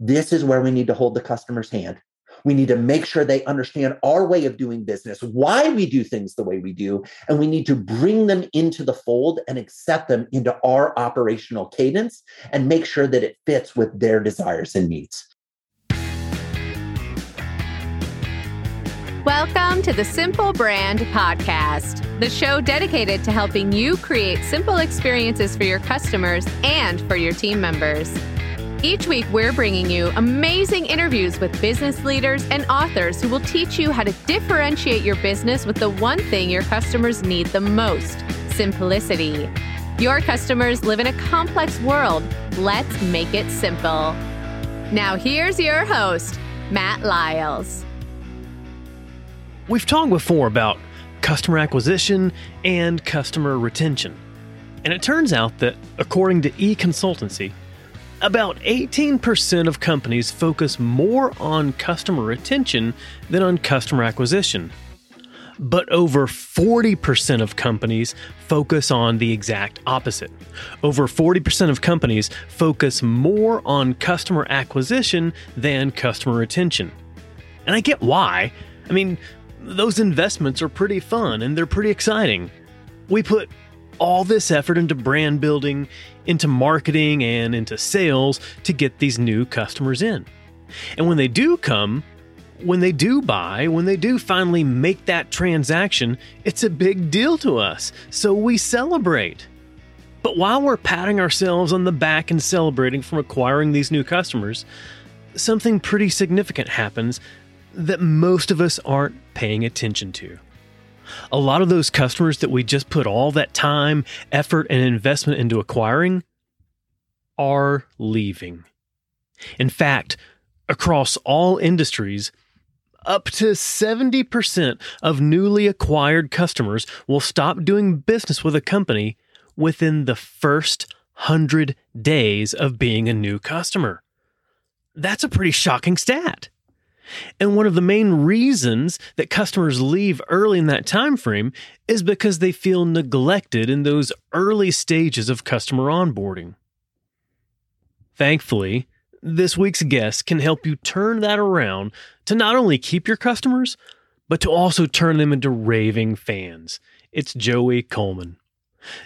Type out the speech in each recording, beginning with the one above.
this is where we need to hold the customer's hand. We need to make sure they understand our way of doing business, why we do things the way we do, and we need to bring them into the fold and accept them into our operational cadence and make sure that it fits with their desires and needs. Welcome to the Simple Brand Podcast, the show dedicated to helping you create simple experiences for your customers and for your team members. Each week, we're bringing you amazing interviews with business leaders and authors who will teach you how to differentiate your business with the one thing your customers need the most simplicity. Your customers live in a complex world. Let's make it simple. Now, here's your host, Matt Lyles. We've talked before about customer acquisition and customer retention. And it turns out that, according to eConsultancy, about 18% of companies focus more on customer retention than on customer acquisition. But over 40% of companies focus on the exact opposite. Over 40% of companies focus more on customer acquisition than customer retention. And I get why. I mean, those investments are pretty fun and they're pretty exciting. We put all this effort into brand building, into marketing, and into sales to get these new customers in. And when they do come, when they do buy, when they do finally make that transaction, it's a big deal to us. So we celebrate. But while we're patting ourselves on the back and celebrating from acquiring these new customers, something pretty significant happens that most of us aren't paying attention to a lot of those customers that we just put all that time, effort, and investment into acquiring are leaving. In fact, across all industries, up to 70% of newly acquired customers will stop doing business with a company within the first 100 days of being a new customer. That's a pretty shocking stat. And one of the main reasons that customers leave early in that time frame is because they feel neglected in those early stages of customer onboarding. Thankfully, this week's guest can help you turn that around to not only keep your customers, but to also turn them into raving fans. It's Joey Coleman.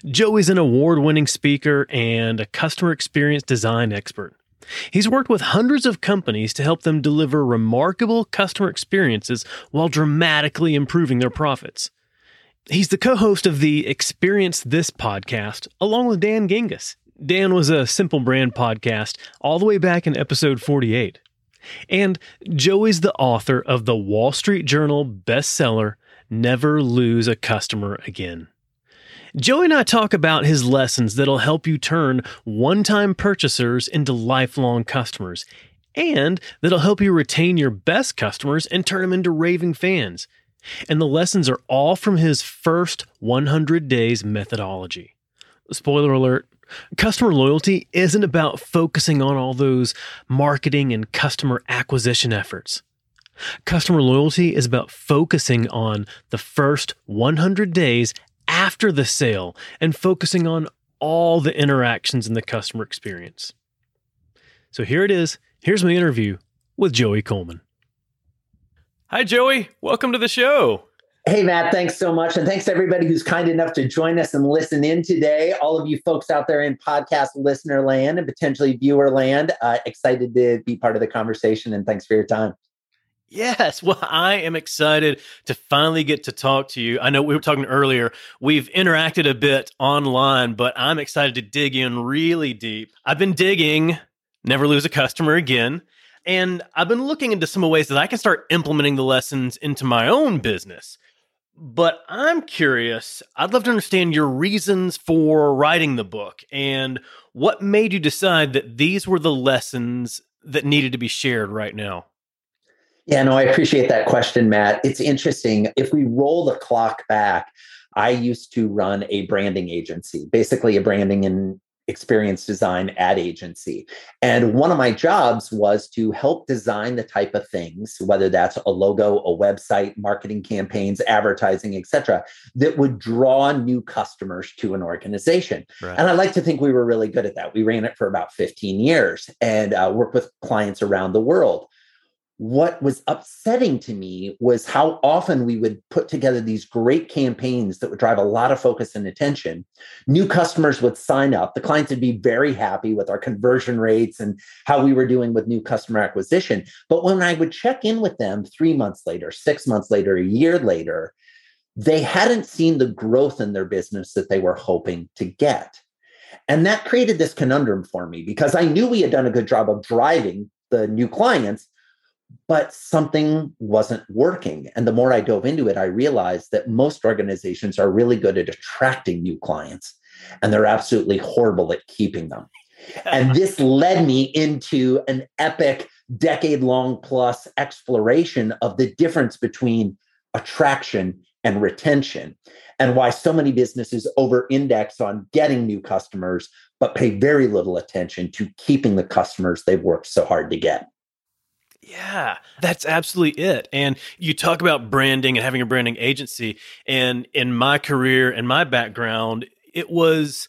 Joey's an award winning speaker and a customer experience design expert. He's worked with hundreds of companies to help them deliver remarkable customer experiences while dramatically improving their profits. He's the co host of the Experience This podcast, along with Dan Gingiss. Dan was a Simple Brand podcast all the way back in episode 48. And Joey's the author of the Wall Street Journal bestseller, Never Lose a Customer Again. Joey and I talk about his lessons that'll help you turn one time purchasers into lifelong customers, and that'll help you retain your best customers and turn them into raving fans. And the lessons are all from his first 100 days methodology. Spoiler alert customer loyalty isn't about focusing on all those marketing and customer acquisition efforts. Customer loyalty is about focusing on the first 100 days after the sale and focusing on all the interactions in the customer experience. So here it is. Here's my interview with Joey Coleman. Hi, Joey. Welcome to the show. Hey, Matt, thanks so much. And thanks to everybody who's kind enough to join us and listen in today. All of you folks out there in podcast listener land and potentially viewer land, uh, excited to be part of the conversation. And thanks for your time. Yes. Well, I am excited to finally get to talk to you. I know we were talking earlier. We've interacted a bit online, but I'm excited to dig in really deep. I've been digging Never Lose a Customer Again. And I've been looking into some ways that I can start implementing the lessons into my own business. But I'm curious, I'd love to understand your reasons for writing the book and what made you decide that these were the lessons that needed to be shared right now. Yeah, no, I appreciate that question, Matt. It's interesting. If we roll the clock back, I used to run a branding agency, basically a branding and experience design ad agency. And one of my jobs was to help design the type of things, whether that's a logo, a website, marketing campaigns, advertising, etc., that would draw new customers to an organization. Right. And I like to think we were really good at that. We ran it for about 15 years and uh, worked with clients around the world what was upsetting to me was how often we would put together these great campaigns that would drive a lot of focus and attention. New customers would sign up. The clients would be very happy with our conversion rates and how we were doing with new customer acquisition. But when I would check in with them three months later, six months later, a year later, they hadn't seen the growth in their business that they were hoping to get. And that created this conundrum for me because I knew we had done a good job of driving the new clients but something wasn't working. And the more I dove into it, I realized that most organizations are really good at attracting new clients and they're absolutely horrible at keeping them. and this led me into an epic decade long plus exploration of the difference between attraction and retention and why so many businesses over index on getting new customers but pay very little attention to keeping the customers they've worked so hard to get yeah, that's absolutely it. And you talk about branding and having a branding agency. And in my career and my background, it was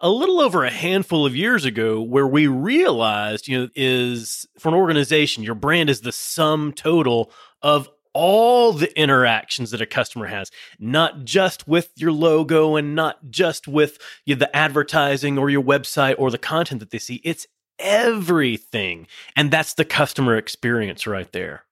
a little over a handful of years ago where we realized, you know, is for an organization, your brand is the sum total of all the interactions that a customer has, not just with your logo and not just with you know, the advertising or your website or the content that they see. It's everything. And that's the customer experience right there.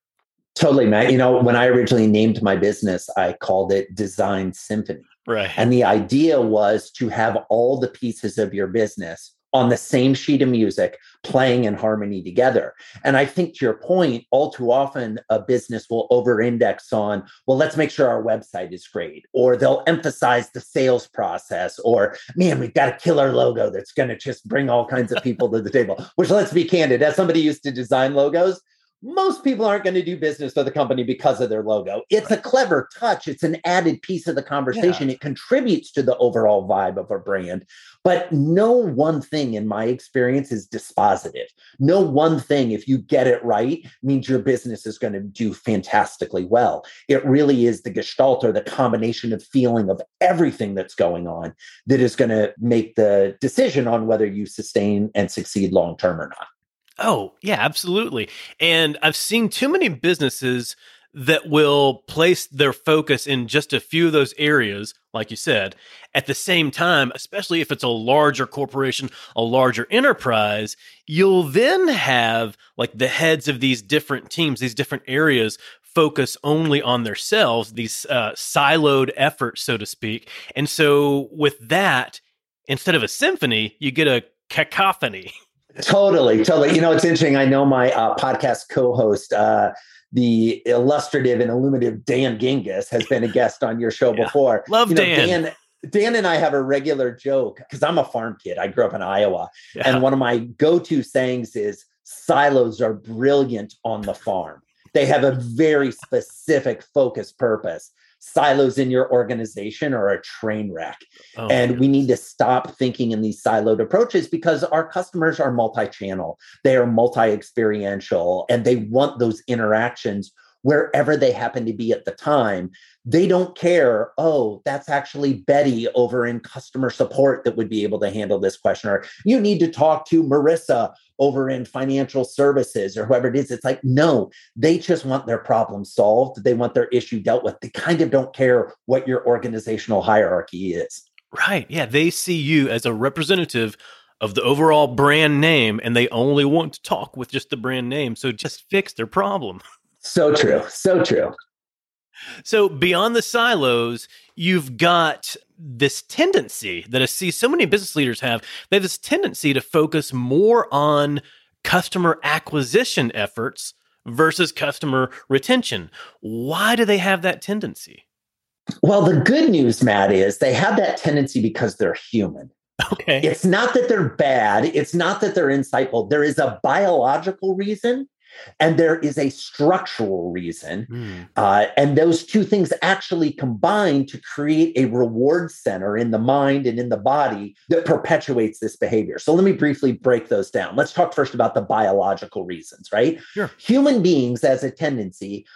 Totally, Matt. You know, when I originally named my business, I called it Design Symphony. Right. And the idea was to have all the pieces of your business on the same sheet of music playing in harmony together. And I think to your point, all too often a business will over index on, well, let's make sure our website is great, or they'll emphasize the sales process, or man, we've got a killer logo that's going to just bring all kinds of people to the table. Which, let's be candid, as somebody used to design logos, most people aren't going to do business with a company because of their logo. It's a clever touch. It's an added piece of the conversation. Yeah. It contributes to the overall vibe of a brand. But no one thing, in my experience, is dispositive. No one thing, if you get it right, means your business is going to do fantastically well. It really is the gestalt or the combination of feeling of everything that's going on that is going to make the decision on whether you sustain and succeed long term or not. Oh, yeah, absolutely. And I've seen too many businesses that will place their focus in just a few of those areas, like you said, at the same time, especially if it's a larger corporation, a larger enterprise, you'll then have like the heads of these different teams, these different areas focus only on themselves, these uh, siloed efforts, so to speak. And so with that, instead of a symphony, you get a cacophony. Totally, totally. You know, it's interesting. I know my uh, podcast co-host, uh, the illustrative and illuminative Dan Gingiss, has been a guest on your show yeah. before. Love you know, Dan. Dan. Dan and I have a regular joke because I'm a farm kid. I grew up in Iowa, yeah. and one of my go-to sayings is "silos are brilliant on the farm." They have a very specific focus purpose silos in your organization are a train wreck. Oh, and we need to stop thinking in these siloed approaches because our customers are multi channel, they are multi experiential, and they want those interactions wherever they happen to be at the time. They don't care, oh, that's actually Betty over in customer support that would be able to handle this question. Or you need to talk to Marissa over in financial services or whoever it is. It's like, no, they just want their problem solved. They want their issue dealt with. They kind of don't care what your organizational hierarchy is. Right. Yeah. They see you as a representative of the overall brand name and they only want to talk with just the brand name. So just fix their problem. So true. So true. So beyond the silos, you've got this tendency that I see so many business leaders have. They have this tendency to focus more on customer acquisition efforts versus customer retention. Why do they have that tendency? Well, the good news, Matt, is they have that tendency because they're human. Okay. It's not that they're bad. It's not that they're insightful. There is a biological reason and there is a structural reason. Mm. Uh, and those two things actually combine to create a reward center in the mind and in the body that perpetuates this behavior. So let me briefly break those down. Let's talk first about the biological reasons, right? Sure. Human beings, as a tendency,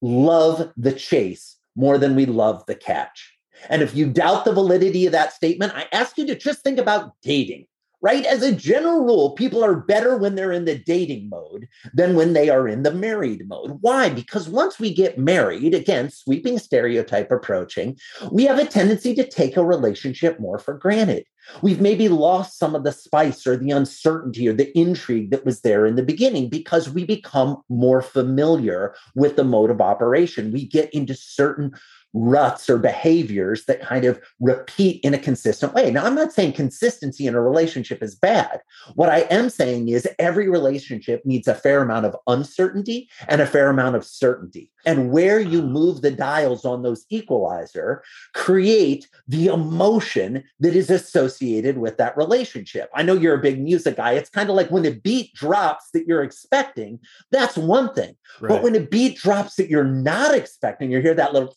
love the chase more than we love the catch. And if you doubt the validity of that statement, I ask you to just think about dating right? As a general rule, people are better when they're in the dating mode than when they are in the married mode. Why? Because once we get married, again, sweeping stereotype approaching, we have a tendency to take a relationship more for granted. We've maybe lost some of the spice or the uncertainty or the intrigue that was there in the beginning because we become more familiar with the mode of operation. We get into certain ruts or behaviors that kind of repeat in a consistent way. Now, I'm not saying consistency in a relationship is bad. What I am saying is every relationship needs a fair amount of uncertainty and a fair amount of certainty. And where you move the dials on those equalizer create the emotion that is associated with that relationship. I know you're a big music guy. It's kind of like when a beat drops that you're expecting, that's one thing. Right. But when a beat drops that you're not expecting, you hear that little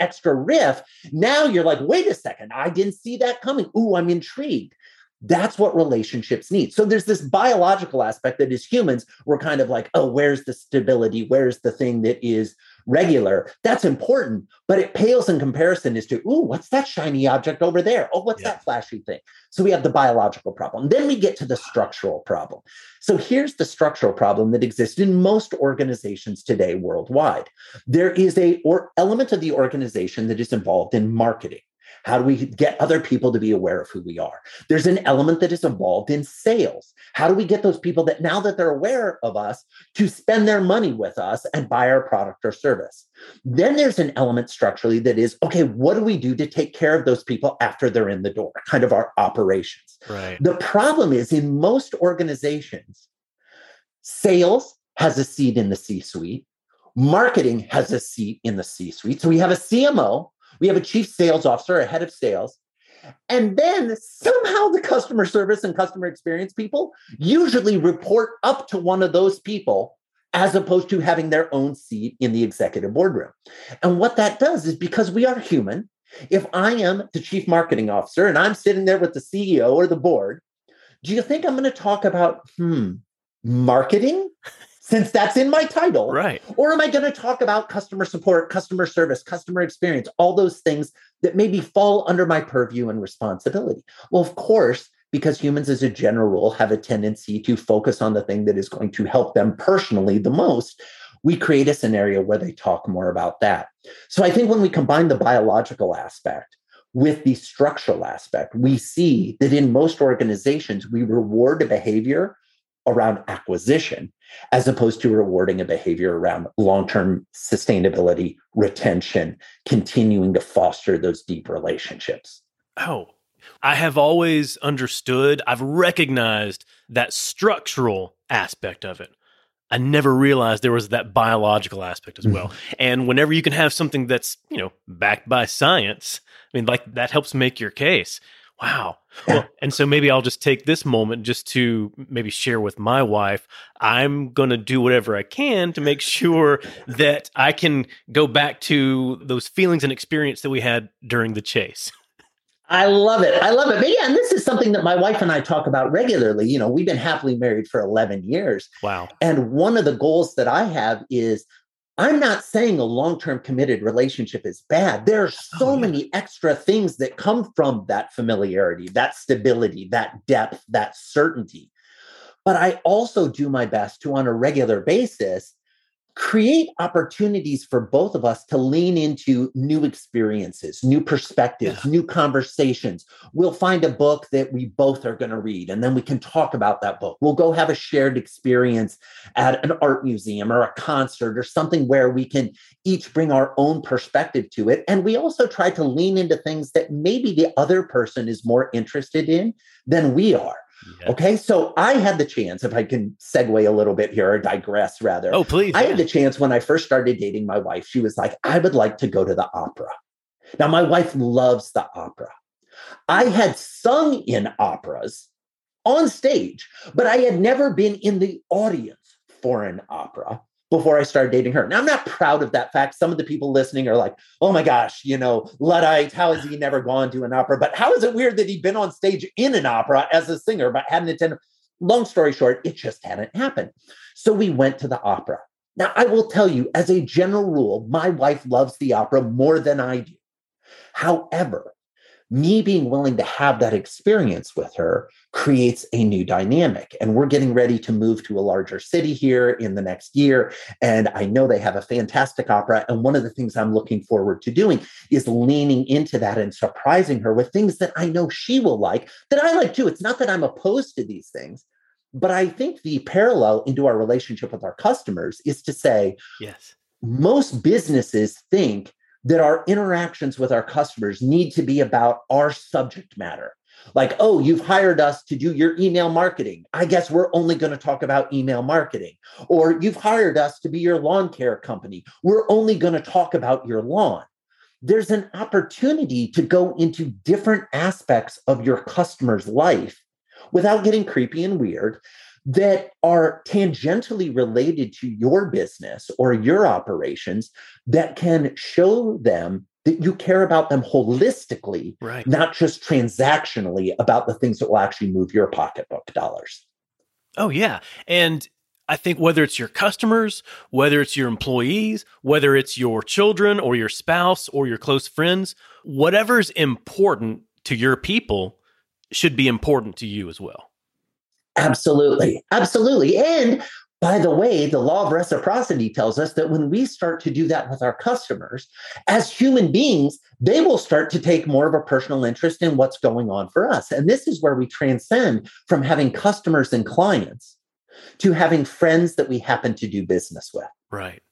extra riff. Now you're like, wait a second, I didn't see that coming. Ooh, I'm intrigued. That's what relationships need. So there's this biological aspect that as humans, we're kind of like, oh, where's the stability? Where's the thing that is regular? That's important, but it pales in comparison as to, ooh, what's that shiny object over there? Oh, what's Yeah. that flashy thing? So we have the biological problem. Then we get to the structural problem. So here's the structural problem that exists in most organizations today worldwide. There is a or element of the organization that is involved in marketing. How do we get other people to be aware of who we are? There's an element that is involved in sales. How do we get those people that now that they're aware of us to spend their money with us and buy our product or service? Then there's an element structurally that is okay, what do we do to take care of those people after they're in the door? Kind of our operations. Right. The problem is in most organizations, sales has a seat in the C suite, marketing has a seat in the C suite. So we have a CMO, we have a chief sales officer, a head of sales. And then somehow the customer service and customer experience people usually report up to one of those people as opposed to having their own seat in the executive boardroom. And what that does is because we are human, if I am the chief marketing officer and I'm sitting there with the CEO or the board, do you think I'm going to talk about, hmm, marketing? Since that's in my title. Right. Or am I going to talk about customer support, customer service, customer experience, all those things that maybe fall under my purview and responsibility? Well, of course, because humans, as a general rule, have a tendency to focus on the thing that is going to help them personally the most. We create a scenario where they talk more about that. So I think when we combine the biological aspect with the structural aspect, we see that in most organizations, we reward a behavior around acquisition as opposed to rewarding a behavior around long-term sustainability, retention, continuing to foster those deep relationships. Oh, I have always understood, I've recognized that structural aspect of it. I never realized there was that biological aspect as well. And whenever you can have something that's, you know, backed by science, I mean, like that helps make your case. Wow. Well, and so maybe I'll just take this moment just to maybe share with my wife. I'm going to do whatever I can to make sure that I can go back to those feelings and experience that we had during the chase. I love it. I love it. But yeah, and this is something that my wife and I talk about regularly. You know, we've been happily married for 11 years. Wow. And one of the goals that I have is I'm not saying a long term committed relationship is bad. There are oh, so Oh, yeah. many extra things that come from that familiarity, that stability, that depth, that certainty. But I also do my best to, on a regular basis, create opportunities for both of us to lean into new experiences, new perspectives, Yeah. new conversations. We'll find a book that we both are going to read, and then we can talk about that book. We'll go have a shared experience at an art museum or a concert or something where we can each bring our own perspective to it. And we also try to lean into things that maybe the other person is more interested in than we are. Okay. So I had the chance, if I can segue a little bit here or digress rather. Oh, please. I yeah. had the chance when I first started dating my wife. She was like, I would like to go to the opera. Now, my wife loves the opera. I had sung in operas on stage, but I had never been in the audience for an opera before I started dating her. Now, I'm not proud of that fact. Some of the people listening are like, oh my gosh, you know, Luddite, how has he never gone to an opera? But how is it weird that he'd been on stage in an opera as a singer, but hadn't attended? Long story short, it just hadn't happened. So we went to the opera. Now, I will tell you, as a general rule, my wife loves the opera more than I do. However, me being willing to have that experience with her creates a new dynamic. And we're getting ready to move to a larger city here in the next year. And I know they have a fantastic opera. And one of the things I'm looking forward to doing is leaning into that and surprising her with things that I know she will like, that I like too. It's not that I'm opposed to these things. But I think the parallel into our relationship with our customers is to say, yes, most businesses think that our interactions with our customers need to be about our subject matter. Like, oh, you've hired us to do your email marketing. I guess we're only going to talk about email marketing. Or you've hired us to be your lawn care company. We're only going to talk about your lawn. There's an opportunity to go into different aspects of your customer's life without getting creepy and weird that are tangentially related to your business or your operations that can show them that you care about them holistically, right. not just transactionally about the things that will actually move your pocketbook dollars. Oh, yeah. And I think whether it's your customers, whether it's your employees, whether it's your children or your spouse or your close friends, whatever's important to your people should be important to you as well. Absolutely. Absolutely. And by the way, the law of reciprocity tells us that when we start to do that with our customers, as human beings, they will start to take more of a personal interest in what's going on for us. And this is where we transcend from having customers and clients to having friends that we happen to do business with. Right.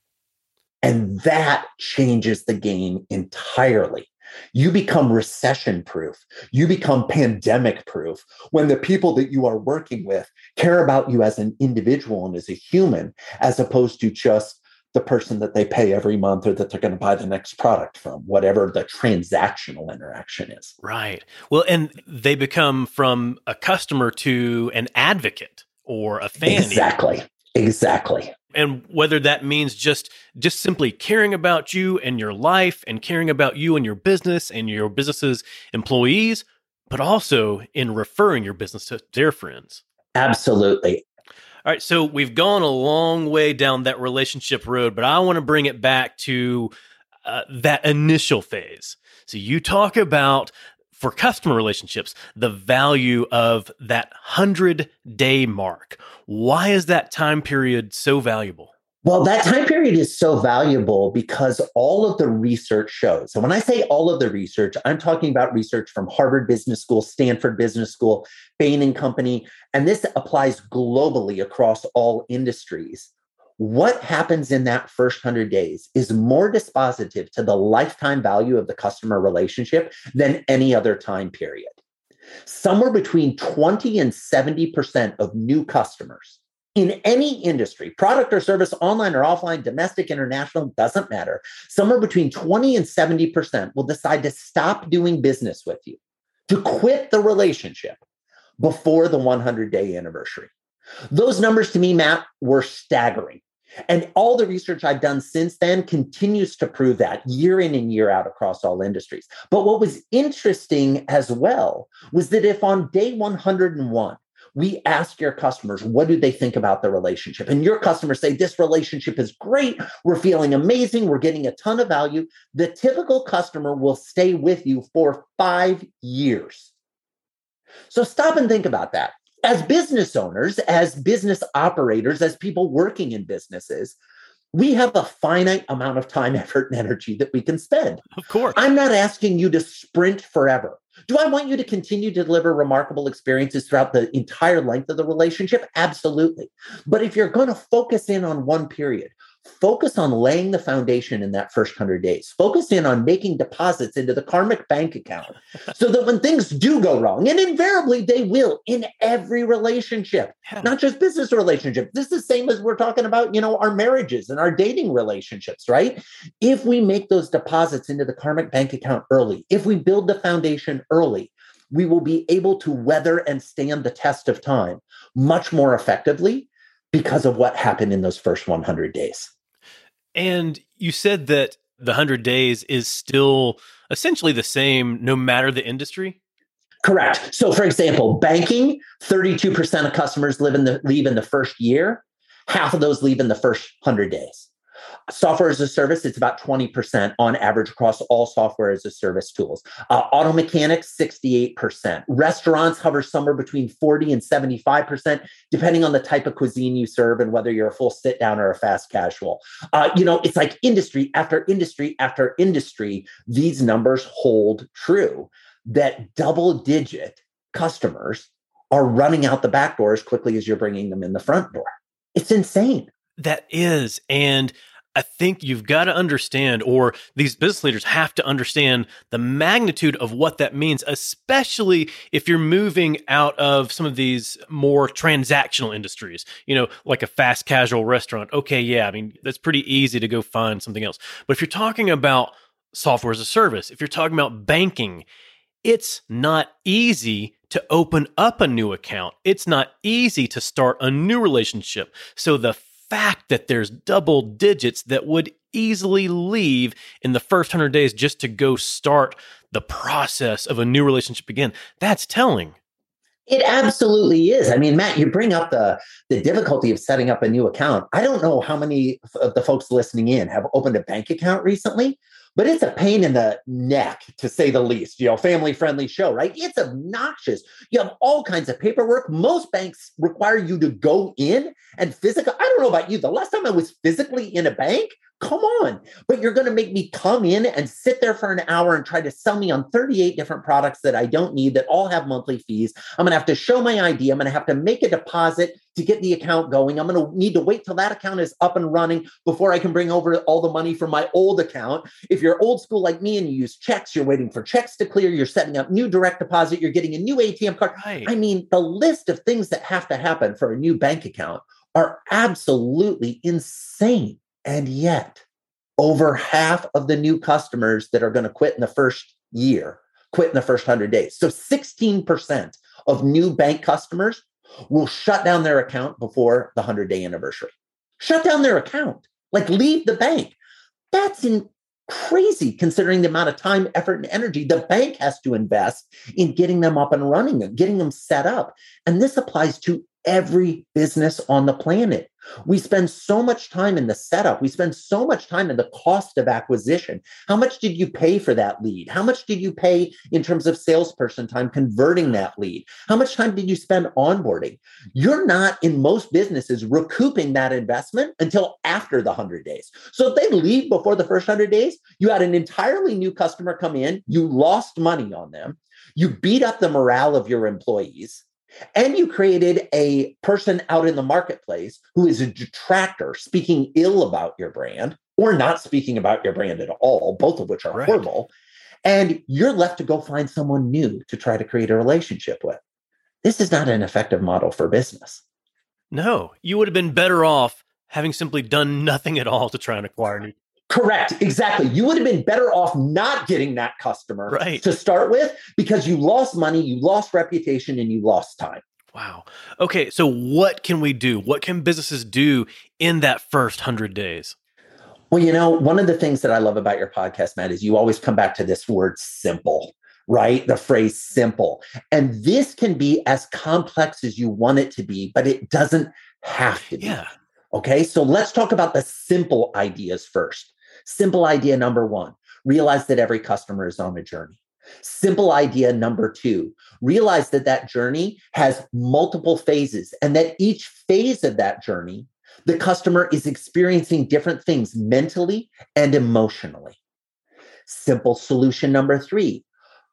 And that changes the game entirely. You become recession proof. You become pandemic proof when the people that you are working with care about you as an individual and as a human, as opposed to just the person that they pay every month or that they're going to buy the next product from, whatever the transactional interaction is. Right. Well, and they become from a customer to an advocate or a fan. Exactly. Exactly and whether that means just just simply caring about you and your life and caring about you and your business and your business's employees but also in referring your business to their friends. Absolutely. All right so we've gone a long way down that relationship road but i want to bring it back to uh, that initial phase. So you talk about for customer relationships, the value of that 100 day mark. Why is that time period so valuable? Well, that time period is so valuable because all of the research shows. So, when I say all of the research, I'm talking about research from Harvard Business School, Stanford Business School, Bain and Company, and this applies globally across all industries what happens in that first 100 days is more dispositive to the lifetime value of the customer relationship than any other time period. Somewhere between 20 and 70% of new customers in any industry, product or service, online or offline, domestic, international, doesn't matter. Somewhere between 20 and 70% will decide to stop doing business with you, to quit the relationship before the 100 day anniversary. Those numbers to me, Matt, were staggering. And all the research I've done since then continues to prove that year in and year out across all industries. But what was interesting as well was that if on day 101, we ask your customers, what do they think about the relationship? And your customers say, this relationship is great. We're feeling amazing. We're getting a ton of value. The typical customer will stay with you for five years. So stop and think about that as business owners, as business operators, as people working in businesses, we have a finite amount of time, effort, and energy that we can spend. Of course. I'm not asking you to sprint forever. Do I want you to continue to deliver remarkable experiences throughout the entire length of the relationship? Absolutely. But if you're going to focus in on one period, focus on laying the foundation in that first 100 days. Focus in on making deposits into the karmic bank account so that when things do go wrong, and invariably they will in every relationship, not just business relationship. This is the same as we're talking about, you know, our marriages and our dating relationships, right? If we make those deposits into the karmic bank account early, if we build the foundation early, we will be able to weather and stand the test of time much more effectively because of what happened in those first 100 days. And you said that the 100 days is still essentially the same no matter the industry? Correct. So, for example, banking, 32% of customers live in the, leave in the first year. Half of those leave in the first 100 days. Software as a service, it's about 20% on average across all software as a service tools. Uh, auto mechanics, 68%. Restaurants hover somewhere between 40 and 75%, depending on the type of cuisine you serve and whether you're a full sit down or a fast casual. Uh, you know, it's like industry after industry after industry, these numbers hold true that double digit customers are running out the back door as quickly as you're bringing them in the front door. It's insane. That is. And I think you've got to understand, or these business leaders have to understand the magnitude of what that means, especially if you're moving out of some of these more transactional industries, you know, like a fast casual restaurant. Okay, yeah, I mean, that's pretty easy to go find something else. But if you're talking about software as a service, if you're talking about banking, it's not easy to open up a new account. It's not easy to start a new relationship. So the fact that there's double digits that would easily leave in the first 100 days just to go start the process of a new relationship again, that's telling. It absolutely is. I mean, Matt, you bring up the the difficulty of setting up a new account. I don't know how many of the folks listening in have opened a bank account recently, but it's a pain in the neck to say the least. You know, family friendly show, right? It's obnoxious. You have all kinds of paperwork. Most banks require you to go in and physical I don't know about you. The last time I was physically in a bank Come on. But you're going to make me come in and sit there for an hour and try to sell me on 38 different products that I don't need that all have monthly fees. I'm going to have to show my ID. I'm going to have to make a deposit to get the account going. I'm going to need to wait till that account is up and running before I can bring over all the money from my old account. If you're old school like me and you use checks, you're waiting for checks to clear, you're setting up new direct deposit, you're getting a new ATM card. Right. I mean, the list of things that have to happen for a new bank account are absolutely insane. And yet, over half of the new customers that are going to quit in the first year quit in the first 100 days. So 16% of new bank customers will shut down their account before the 100 day anniversary. Shut down their account, like leave the bank. That's in crazy considering the amount of time, effort, and energy the bank has to invest in getting them up and running, getting them set up. And this applies to every business on the planet. We spend so much time in the setup. We spend so much time in the cost of acquisition. How much did you pay for that lead? How much did you pay in terms of salesperson time converting that lead? How much time did you spend onboarding? You're not in most businesses recouping that investment until after the 100 days. So if they leave before the first 100 days, you had an entirely new customer come in, you lost money on them, you beat up the morale of your employees and you created a person out in the marketplace who is a detractor, speaking ill about your brand or not speaking about your brand at all, both of which are right. horrible. And you're left to go find someone new to try to create a relationship with. This is not an effective model for business. No, you would have been better off having simply done nothing at all to try and acquire new Correct. Exactly. You would have been better off not getting that customer right. to start with because you lost money, you lost reputation, and you lost time. Wow. Okay. So, what can we do? What can businesses do in that first 100 days? Well, you know, one of the things that I love about your podcast, Matt, is you always come back to this word simple, right? The phrase simple. And this can be as complex as you want it to be, but it doesn't have to be. Yeah. Okay. So, let's talk about the simple ideas first. Simple idea number one realize that every customer is on a journey. Simple idea number two realize that that journey has multiple phases and that each phase of that journey, the customer is experiencing different things mentally and emotionally. Simple solution number three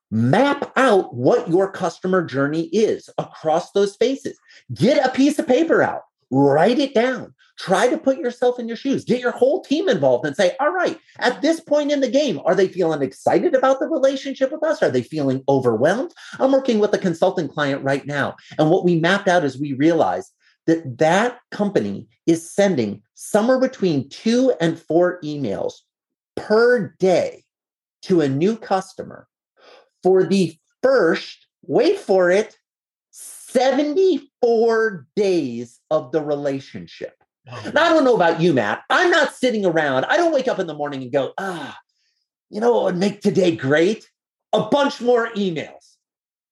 map out what your customer journey is across those phases. Get a piece of paper out, write it down. Try to put yourself in your shoes. Get your whole team involved and say, all right, at this point in the game, are they feeling excited about the relationship with us? Are they feeling overwhelmed? I'm working with a consulting client right now. And what we mapped out is we realized that that company is sending somewhere between two and four emails per day to a new customer for the first, wait for it, 74 days of the relationship. And I don't know about you, Matt. I'm not sitting around. I don't wake up in the morning and go, ah, you know what would make today great? A bunch more emails.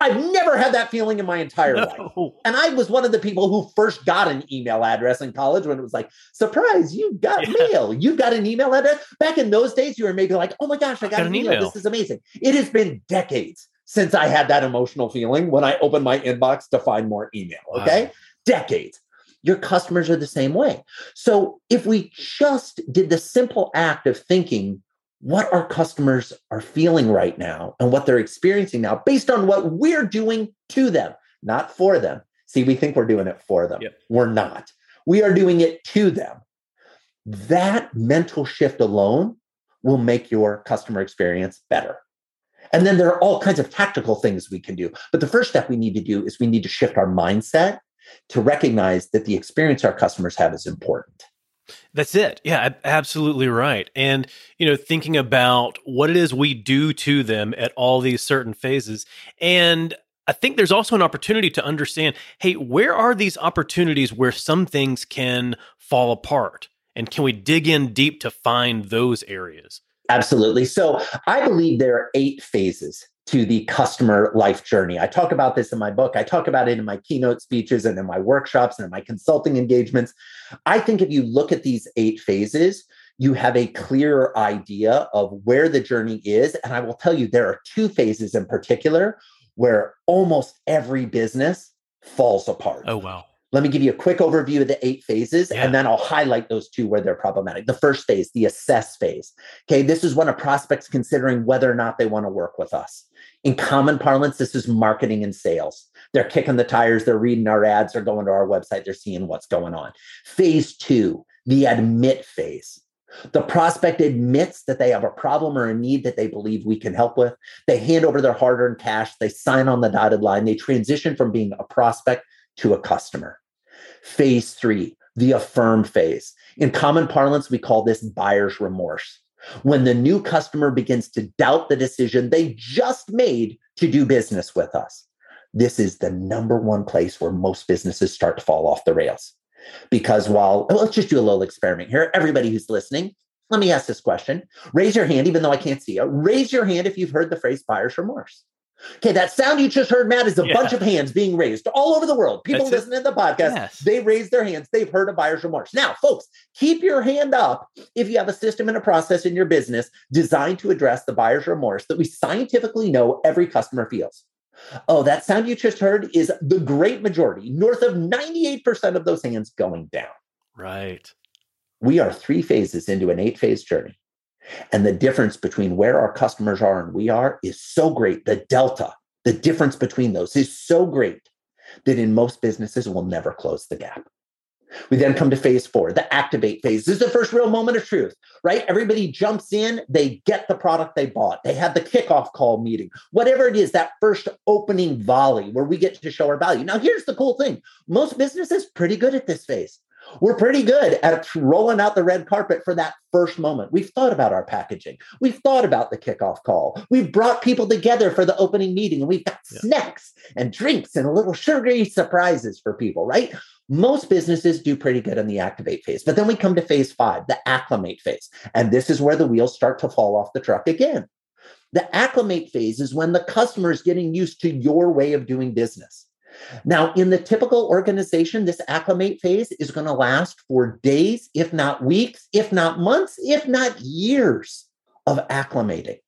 I've never had that feeling in my entire no. life. And I was one of the people who first got an email address in college when it was like, surprise, you got yeah. mail. You got an email address. Back in those days, you were maybe like, oh my gosh, I got, got an, email. email. This is amazing. It has been decades since I had that emotional feeling when I opened my inbox to find more email. Okay. Wow. Decades. Your customers are the same way. So if we just did the simple act of thinking, what our customers are feeling right now and what they're experiencing now based on what we're doing to them, not for them. See, we think we're doing it for them. Yep. We're not. We are doing it to them. That mental shift alone will make your customer experience better. And then there are all kinds of tactical things we can do. But the first step we need to do is we need to shift our mindset to recognize that the experience our customers have is important. That's it. Yeah, absolutely right. And, you know, thinking about what it is we do to them at all these certain phases. And I think there's also an opportunity to understand hey, where are these opportunities where some things can fall apart? And can we dig in deep to find those areas? Absolutely. So I believe there are eight phases to the customer life journey. I talk about this in my book. I talk about it in my keynote speeches and in my workshops and in my consulting engagements. I think if you look at these eight phases, you have a clearer idea of where the journey is. And I will tell you, there are two phases in particular where almost every business falls apart. Oh, wow. Let me give you a quick overview of the eight phases, yeah. and then I'll highlight those two where they're problematic. The first phase, the assess phase. Okay, this is when a prospect's considering whether or not they want to work with us. In common parlance, this is marketing and sales. They're kicking the tires, they're reading our ads, they're going to our website, they're seeing what's going on. Phase two, the admit phase. The prospect admits that they have a problem or a need that they believe we can help with. They hand over their hard earned cash. They sign on the dotted line. They transition from being a prospect to a customer. Phase three, the affirm phase. In common parlance, we call this buyer's remorse. When the new customer begins to doubt the decision they just made to do business with us, this is the number one place where most businesses start to fall off the rails. Because while, oh, let's just do a little experiment here. Everybody who's listening, let me ask this question. Raise your hand, even though I can't see you. Raise your hand if you've heard the phrase buyer's remorse. Okay, that sound you just heard, Matt, is a yeah. bunch of hands being raised all over the world. People That's listening it. to the podcast, yes. they raise their hands. They've heard of buyer's remorse. Now, folks, keep your hand up if you have a system and a process in your business designed to address the buyer's remorse that we scientifically know every customer feels. Oh, that sound you just heard is the great majority, north of 98% of those hands going down. Right. We are three phases into an eight phase journey. And the difference between where our customers are and we are is so great. The delta, the difference between those is so great that in most businesses we'll never close the gap. We then come to phase four, the activate phase. This is the first real moment of truth, right? Everybody jumps in, they get the product they bought, they have the kickoff call meeting, whatever it is, that first opening volley where we get to show our value. Now, here's the cool thing most businesses pretty good at this phase we're pretty good at rolling out the red carpet for that first moment. We've thought about our packaging. We've thought about the kickoff call. We've brought people together for the opening meeting and we've got yeah. snacks and drinks and a little sugary surprises for people, right? Most businesses do pretty good in the activate phase, but then we come to phase five, the acclimate phase. And this is where the wheels start to fall off the truck again. The acclimate phase is when the customer is getting used to your way of doing business. Now, in the typical organization, this acclimate phase is going to last for days, if not weeks, if not months, if not years of acclimating.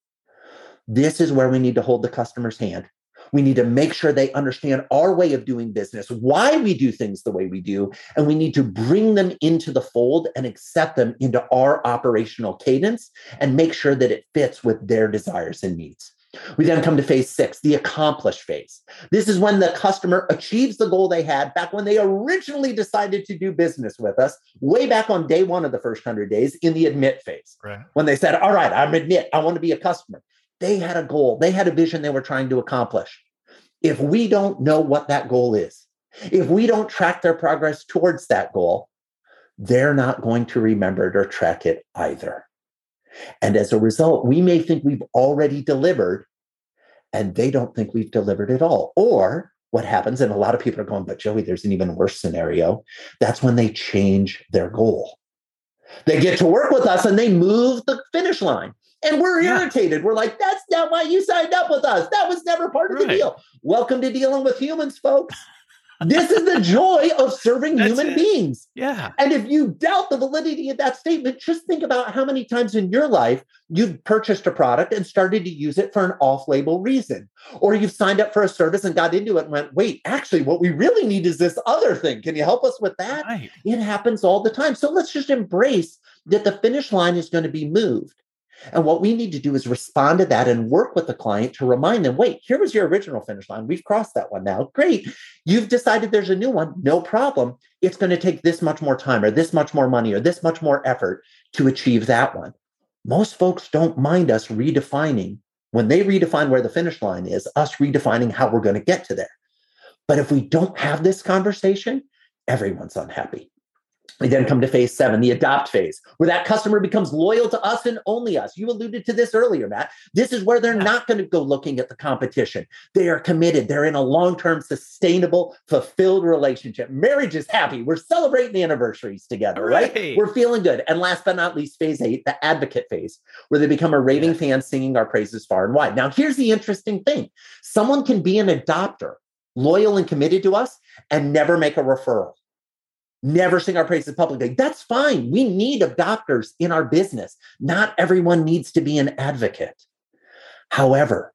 This is where we need to hold the customer's hand. We need to make sure they understand our way of doing business, why we do things the way we do, and we need to bring them into the fold and accept them into our operational cadence and make sure that it fits with their desires and needs. We then come to phase six, the accomplish phase. This is when the customer achieves the goal they had back when they originally decided to do business with us, way back on day one of the first 100 days in the admit phase. Right. When they said, All right, I'm admit, I want to be a customer. They had a goal, they had a vision they were trying to accomplish. If we don't know what that goal is, if we don't track their progress towards that goal, they're not going to remember it or track it either. And as a result, we may think we've already delivered and they don't think we've delivered at all. Or what happens, and a lot of people are going, but Joey, there's an even worse scenario. That's when they change their goal. They get to work with us and they move the finish line. And we're yeah. irritated. We're like, that's not why you signed up with us. That was never part of right. the deal. Welcome to dealing with humans, folks this is the joy of serving That's human it. beings. Yeah. And if you doubt the validity of that statement, just think about how many times in your life you've purchased a product and started to use it for an off label reason. Or you've signed up for a service and got into it and went, wait, actually, what we really need is this other thing. Can you help us with that? Right. It happens all the time. So let's just embrace that the finish line is going to be moved. And what we need to do is respond to that and work with the client to remind them wait, here was your original finish line. We've crossed that one now. Great. You've decided there's a new one. No problem. It's going to take this much more time or this much more money or this much more effort to achieve that one. Most folks don't mind us redefining when they redefine where the finish line is, us redefining how we're going to get to there. But if we don't have this conversation, everyone's unhappy. We then come to phase seven, the adopt phase, where that customer becomes loyal to us and only us. You alluded to this earlier, Matt. This is where they're not going to go looking at the competition. They are committed. They're in a long term, sustainable, fulfilled relationship. Marriage is happy. We're celebrating the anniversaries together, right? right? We're feeling good. And last but not least, phase eight, the advocate phase, where they become a raving yeah. fan singing our praises far and wide. Now, here's the interesting thing someone can be an adopter, loyal and committed to us, and never make a referral never sing our praises publicly. That's fine. We need adopters in our business. Not everyone needs to be an advocate. However,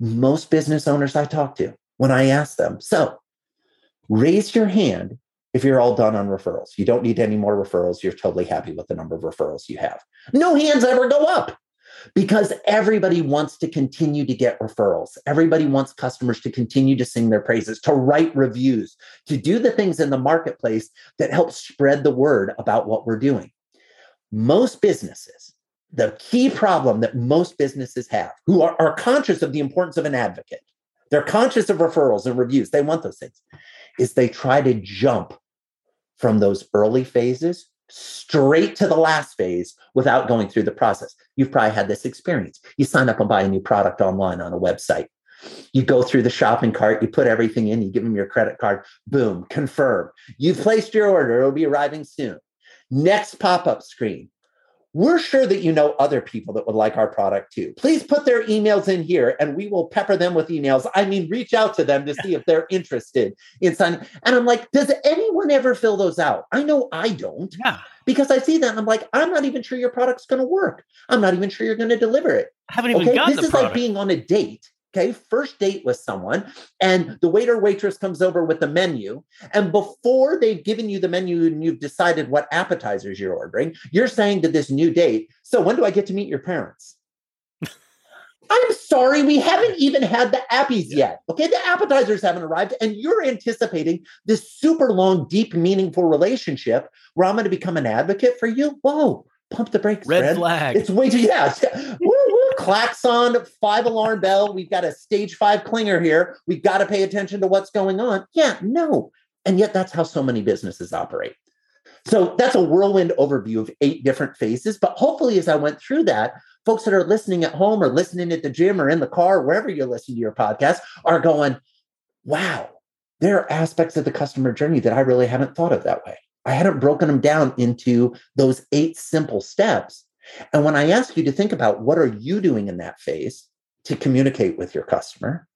most business owners I talk to, when I ask them, so raise your hand if you're all done on referrals. You don't need any more referrals. You're totally happy with the number of referrals you have. No hands ever go up because everybody wants to continue to get referrals. Everybody wants customers to continue to sing their praises, to write reviews, to do the things in the marketplace that help spread the word about what we're doing. Most businesses, the key problem that most businesses have who are, are conscious of the importance of an advocate, they're conscious of referrals and reviews, they want those things, is they try to jump from those early phases straight to the last phase without going through the process. You've probably had this experience. You sign up and buy a new product online on a website. You go through the shopping cart, you put everything in, you give them your credit card, boom, confirm. You've placed your order, it'll be arriving soon. Next pop up screen. We're sure that you know other people that would like our product too. Please put their emails in here and we will pepper them with emails. I mean, reach out to them to see if they're interested in signing. And I'm like, does anyone ever fill those out? I know I don't. Yeah. Because I see that and I'm like, I'm not even sure your product's going to work. I'm not even sure you're going to deliver it. I haven't even okay? gotten This is product. like being on a date Okay, first date with someone, and the waiter waitress comes over with the menu. And before they've given you the menu and you've decided what appetizers you're ordering, you're saying to this new date, So when do I get to meet your parents? I'm sorry, we haven't even had the appies yet. Okay, the appetizers haven't arrived, and you're anticipating this super long, deep, meaningful relationship where I'm going to become an advocate for you. Whoa, pump the brakes. Red Fred. flag. It's way too, yeah. woo, woo, klaxon, five alarm bell. We've got a stage five clinger here. We've got to pay attention to what's going on. Yeah, no. And yet that's how so many businesses operate. So that's a whirlwind overview of eight different phases. But hopefully, as I went through that, folks that are listening at home or listening at the gym or in the car, wherever you're listening to your podcast, are going, wow, there are aspects of the customer journey that I really haven't thought of that way. I hadn't broken them down into those eight simple steps. And when I ask you to think about what are you doing in that phase to communicate with your customer,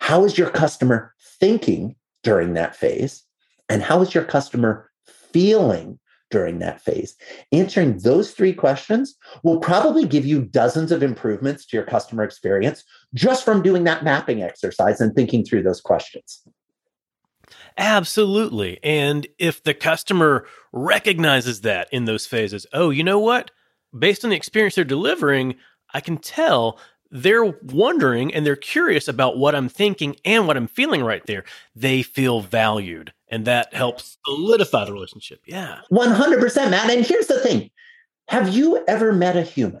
how is your customer thinking during that phase? And how is your customer feeling during that phase? Answering those three questions will probably give you dozens of improvements to your customer experience just from doing that mapping exercise and thinking through those questions. Absolutely. And if the customer recognizes that in those phases, oh, you know what? Based on the experience they're delivering, I can tell they're wondering and they're curious about what I'm thinking and what I'm feeling right there. They feel valued, and that helps solidify the relationship. Yeah. 100%, Matt. And here's the thing Have you ever met a human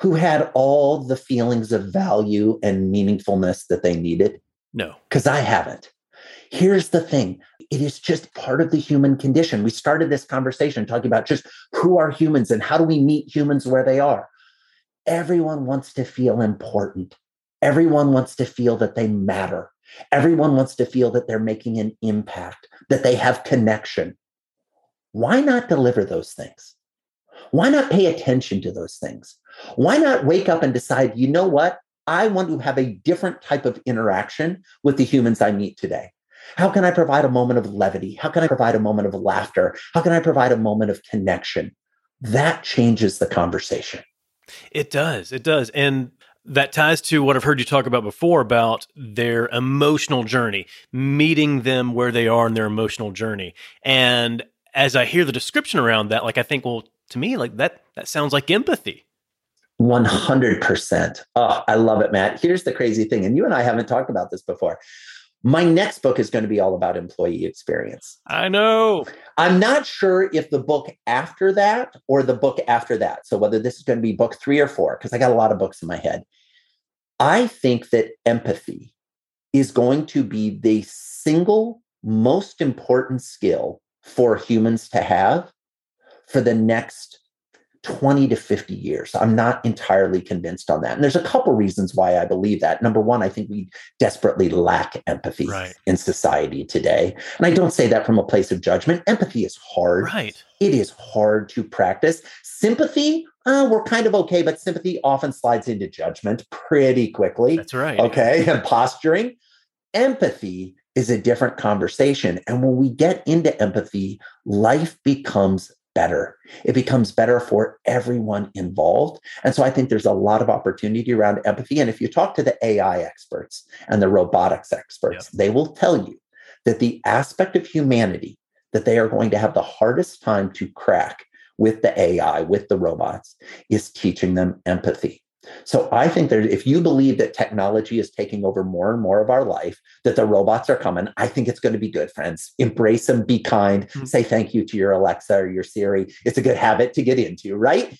who had all the feelings of value and meaningfulness that they needed? No. Because I haven't. Here's the thing it is just part of the human condition. We started this conversation talking about just who are humans and how do we meet humans where they are. Everyone wants to feel important. Everyone wants to feel that they matter. Everyone wants to feel that they're making an impact, that they have connection. Why not deliver those things? Why not pay attention to those things? Why not wake up and decide, you know what? I want to have a different type of interaction with the humans I meet today. How can I provide a moment of levity? How can I provide a moment of laughter? How can I provide a moment of connection? That changes the conversation. It does. It does. And that ties to what I've heard you talk about before about their emotional journey, meeting them where they are in their emotional journey. And as I hear the description around that, like I think, well, to me, like that that sounds like empathy. 100%. Oh, I love it, Matt. Here's the crazy thing, and you and I haven't talked about this before. My next book is going to be all about employee experience. I know. I'm not sure if the book after that or the book after that. So, whether this is going to be book three or four, because I got a lot of books in my head. I think that empathy is going to be the single most important skill for humans to have for the next 20 to 50 years. I'm not entirely convinced on that. And there's a couple reasons why I believe that. Number one, I think we desperately lack empathy right. in society today. And I don't say that from a place of judgment. Empathy is hard. Right. It is hard to practice. Sympathy, uh, we're kind of okay, but sympathy often slides into judgment pretty quickly. That's right. Okay. And posturing. Empathy is a different conversation. And when we get into empathy, life becomes better. It becomes better for everyone involved. And so I think there's a lot of opportunity around empathy. And if you talk to the AI experts and the robotics experts, they will tell you that the aspect of humanity that they are going to have the hardest time to crack with the AI, with the robots, is teaching them empathy. So I think that if you believe that technology is taking over more and more of our life, that the robots are coming, I think it's going to be good, friends. Embrace them, be kind, mm-hmm. say thank you to your Alexa or your Siri. It's a good habit to get into, right?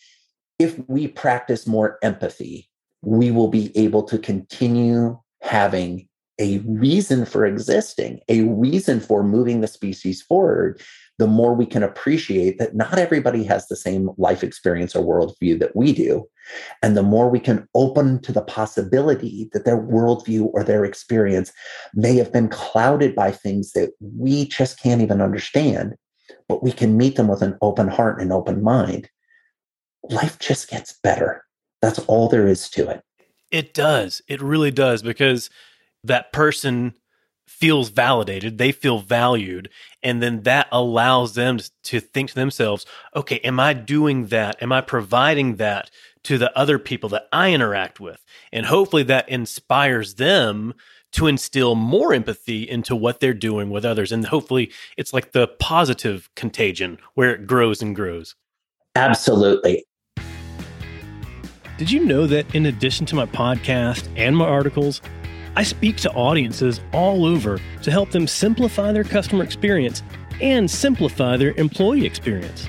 If we practice more empathy, we will be able to continue having a reason for existing, a reason for moving the species forward the more we can appreciate that not everybody has the same life experience or worldview that we do. And the more we can open to the possibility that their worldview or their experience may have been clouded by things that we just can't even understand, but we can meet them with an open heart and open mind, life just gets better. That's all there is to it. It does. It really does because that person feels validated, they feel valued, and then that allows them to think to themselves, okay, am I doing that? Am I providing that to the other people that I interact with? And hopefully that inspires them to instill more empathy into what they're doing with others. And hopefully it's like the positive contagion where it grows and grows. Absolutely. Did you know that in addition to my podcast and my articles, I speak to audiences all over to help them simplify their customer experience and simplify their employee experience.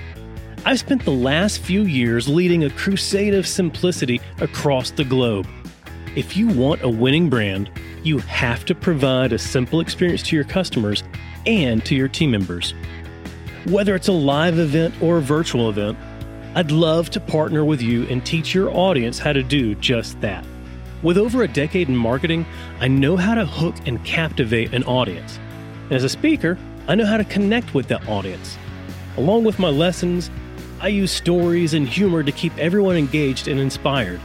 I've spent the last few years leading a crusade of simplicity across the globe. If you want a winning brand, you have to provide a simple experience to your customers and to your team members. Whether it's a live event or a virtual event, I'd love to partner with you and teach your audience how to do just that. With over a decade in marketing, I know how to hook and captivate an audience. And as a speaker, I know how to connect with that audience. Along with my lessons, I use stories and humor to keep everyone engaged and inspired.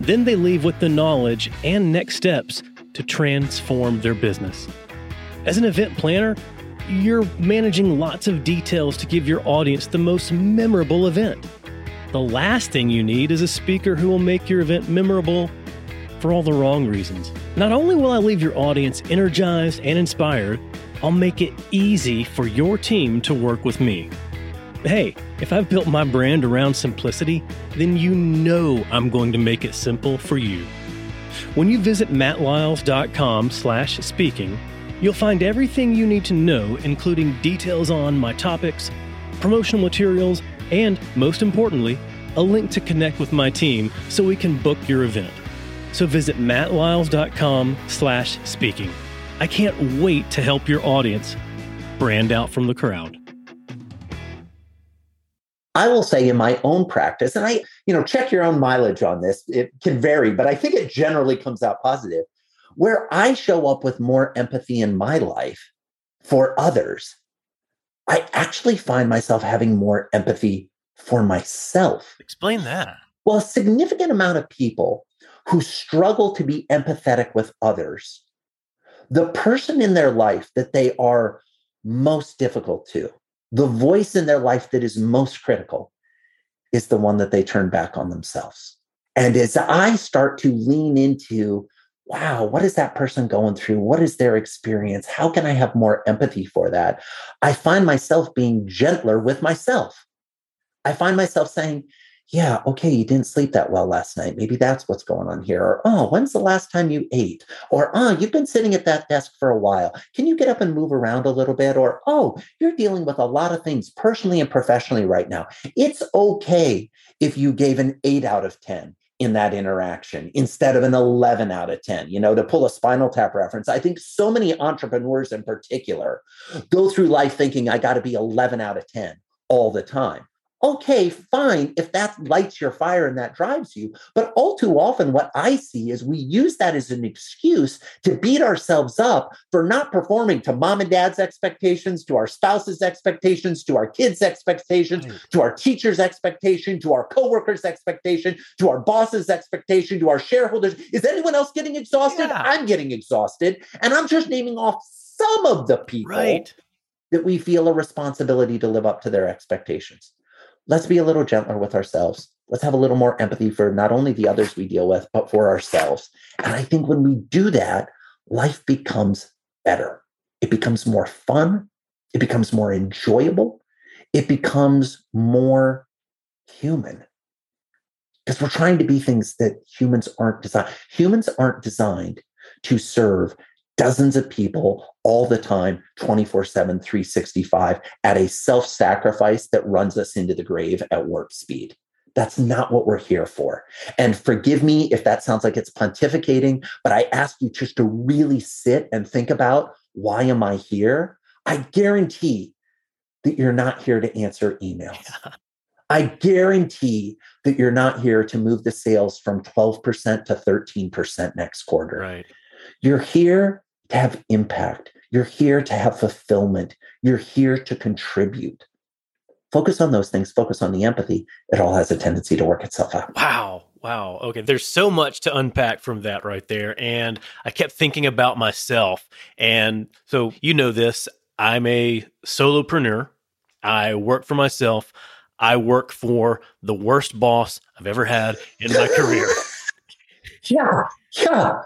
Then they leave with the knowledge and next steps to transform their business. As an event planner, you're managing lots of details to give your audience the most memorable event. The last thing you need is a speaker who will make your event memorable for all the wrong reasons. Not only will I leave your audience energized and inspired, I'll make it easy for your team to work with me. Hey, if I've built my brand around simplicity, then you know I'm going to make it simple for you. When you visit mattlyles.com slash speaking, you'll find everything you need to know, including details on my topics, promotional materials, and most importantly, a link to connect with my team so we can book your event. So visit mattlyles.com slash speaking. I can't wait to help your audience brand out from the crowd. I will say in my own practice, and I, you know, check your own mileage on this. It can vary, but I think it generally comes out positive. where I show up with more empathy in my life for others, I actually find myself having more empathy for myself. Explain that. Well, a significant amount of people who struggle to be empathetic with others, the person in their life that they are most difficult to, the voice in their life that is most critical, is the one that they turn back on themselves. And as I start to lean into, wow, what is that person going through? What is their experience? How can I have more empathy for that? I find myself being gentler with myself. I find myself saying, yeah, okay, you didn't sleep that well last night. Maybe that's what's going on here. Or, oh, when's the last time you ate? Or, oh, you've been sitting at that desk for a while. Can you get up and move around a little bit? Or, oh, you're dealing with a lot of things personally and professionally right now. It's okay if you gave an eight out of 10 in that interaction instead of an 11 out of 10 you know to pull a spinal tap reference i think so many entrepreneurs in particular go through life thinking i got to be 11 out of 10 all the time okay, fine, if that lights your fire and that drives you. But all too often, what I see is we use that as an excuse to beat ourselves up for not performing to mom and dad's expectations, to our spouse's expectations, to our kids' expectations, to our teacher's expectation, to our coworkers' expectation, to our boss's expectation, to our shareholders. Is anyone else getting exhausted? Yeah. I'm getting exhausted. And I'm just naming off some of the people right. that we feel a responsibility to live up to their expectations let's be a little gentler with ourselves. Let's have a little more empathy for not only the others we deal with, but for ourselves. And I think when we do that, life becomes better. It becomes more fun. It becomes more enjoyable. It becomes more human. Because we're trying to be things that humans aren't designed. Humans aren't designed to serve dozens of people all the time, 24 7, 365, at a self sacrifice that runs us into the grave at warp speed. That's not what we're here for. And forgive me if that sounds like it's pontificating, but I ask you just to really sit and think about why am I here? I guarantee that you're not here to answer emails. Yeah. I guarantee that you're not here to move the sales from 12% to 13% next quarter. Right. You're here to have impact. You're here to have fulfillment. You're here to contribute. Focus on those things, focus on the empathy. It all has a tendency to work itself out. Wow. Wow. Okay. There's so much to unpack from that right there. And I kept thinking about myself. And so, you know, this I'm a solopreneur. I work for myself. I work for the worst boss I've ever had in my career. Yeah. Yeah.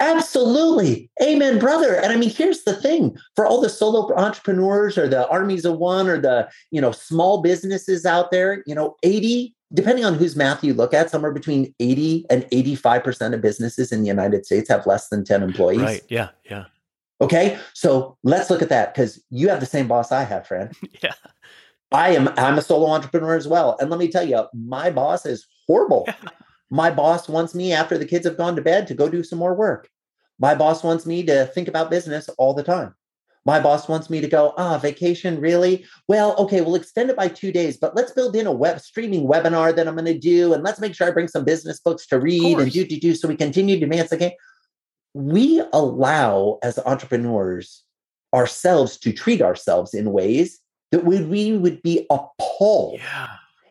Absolutely. Amen, brother. And I mean, here's the thing for all the solo entrepreneurs or the armies of one or the, you know, small businesses out there, you know, 80, depending on whose math you look at, somewhere between 80 and 85% of businesses in the United States have less than 10 employees. Right. Yeah. Yeah. Okay. So let's look at that because you have the same boss I have, friend. yeah. I am I'm a solo entrepreneur as well. And let me tell you, my boss is horrible. My boss wants me after the kids have gone to bed to go do some more work. My boss wants me to think about business all the time. My boss wants me to go, ah, vacation, really? Well, okay, we'll extend it by two days, but let's build in a web streaming webinar that I'm going to do. And let's make sure I bring some business books to read and do, do, do. So we continue to advance the game. We allow, as entrepreneurs, ourselves to treat ourselves in ways that we, we would be appalled yeah.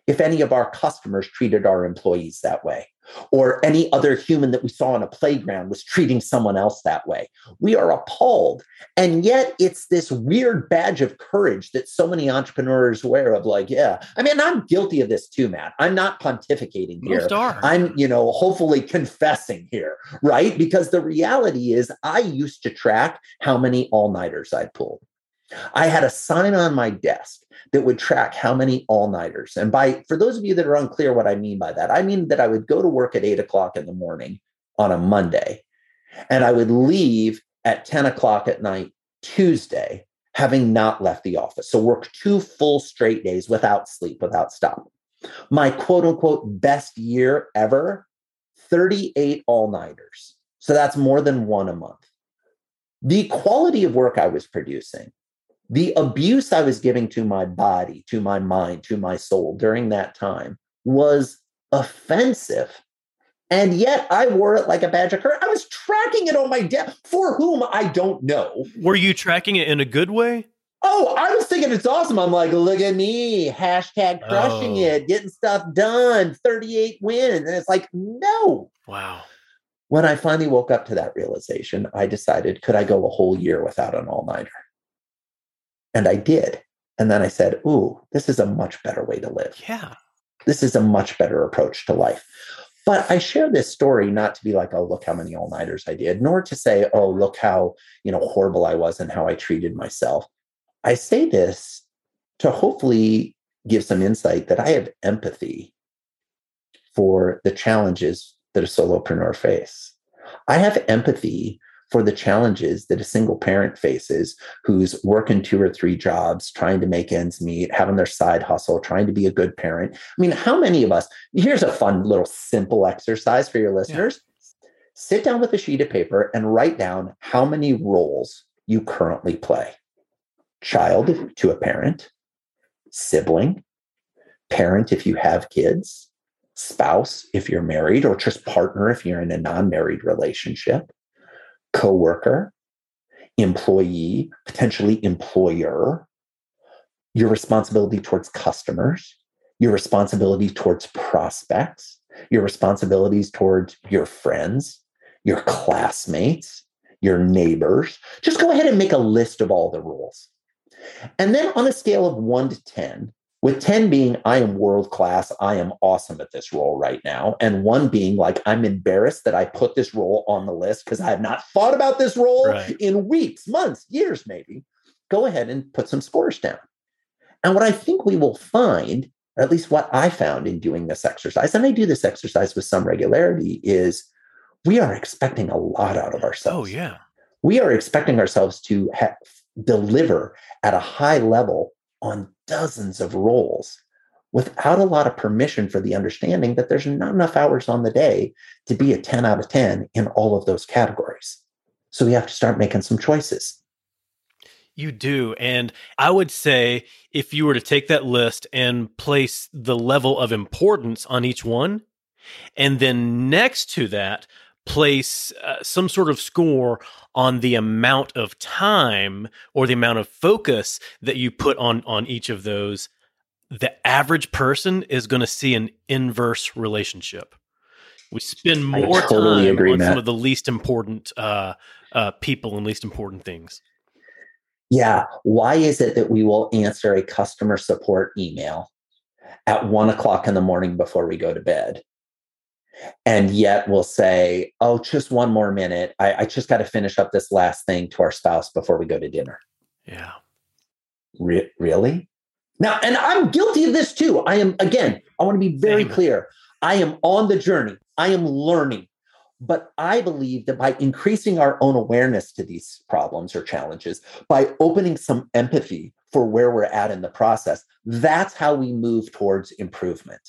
If any of our customers treated our employees that way or any other human that we saw on a playground was treating someone else that way. We are appalled. And yet it's this weird badge of courage that so many entrepreneurs wear of like, yeah, I mean, I'm guilty of this too, Matt. I'm not pontificating here. I'm, you know, hopefully confessing here, right? Because the reality is I used to track how many all-nighters I pulled. I had a sign on my desk that would track how many all nighters. And by, for those of you that are unclear what I mean by that, I mean that I would go to work at eight o'clock in the morning on a Monday and I would leave at 10 o'clock at night Tuesday, having not left the office. So work two full straight days without sleep, without stop. My quote unquote best year ever 38 all nighters. So that's more than one a month. The quality of work I was producing the abuse I was giving to my body, to my mind, to my soul during that time was offensive. And yet I wore it like a badge of courage. I was tracking it on my desk for whom I don't know. Were you tracking it in a good way? Oh, I was thinking it's awesome. I'm like, look at me, hashtag crushing oh. it, getting stuff done, 38 wins. And it's like, no. Wow. When I finally woke up to that realization, I decided, could I go a whole year without an all nighter? And I did. And then I said, ooh, this is a much better way to live. Yeah. This is a much better approach to life. But I share this story not to be like, oh, look how many all nighters I did, nor to say, oh, look how you know horrible I was and how I treated myself. I say this to hopefully give some insight that I have empathy for the challenges that a solopreneur face. I have empathy for the challenges that a single parent faces who's working two or three jobs, trying to make ends meet, having their side hustle, trying to be a good parent. I mean, how many of us? Here's a fun little simple exercise for your listeners. Yeah. Sit down with a sheet of paper and write down how many roles you currently play child mm-hmm. to a parent, sibling, parent if you have kids, spouse if you're married, or just partner if you're in a non married relationship coworker, employee, potentially employer, your responsibility towards customers, your responsibility towards prospects, your responsibilities towards your friends, your classmates, your neighbors. Just go ahead and make a list of all the rules. And then on a scale of one to 10, with 10 being I am world class, I am awesome at this role right now, and one being like I'm embarrassed that I put this role on the list because I have not thought about this role right. in weeks, months, years, maybe. Go ahead and put some scores down. And what I think we will find, or at least what I found in doing this exercise, and I do this exercise with some regularity, is we are expecting a lot out of oh, ourselves. Oh, yeah. We are expecting ourselves to ha- deliver at a high level on dozens of roles without a lot of permission for the understanding that there's not enough hours on the day to be a 10 out of 10 in all of those categories. So we have to start making some choices. You do. And I would say if you were to take that list and place the level of importance on each one, and then next to that, place uh, some sort of score on the amount of time or the amount of focus that you put on on each of those the average person is going to see an inverse relationship. We spend more totally time on Matt. some of the least important uh, uh, people and least important things. Yeah. Why is it that we will answer a customer support email at one o'clock in the morning before we go to bed and yet we'll say, oh, just one more minute. I, I just got to finish up this last thing to our spouse before we go to dinner. Yeah. Re- really? Now, and I'm guilty of this too. I am, again, I want to be very clear. I am on the journey, I am learning. But I believe that by increasing our own awareness to these problems or challenges, by opening some empathy for where we're at in the process, that's how we move towards improvement.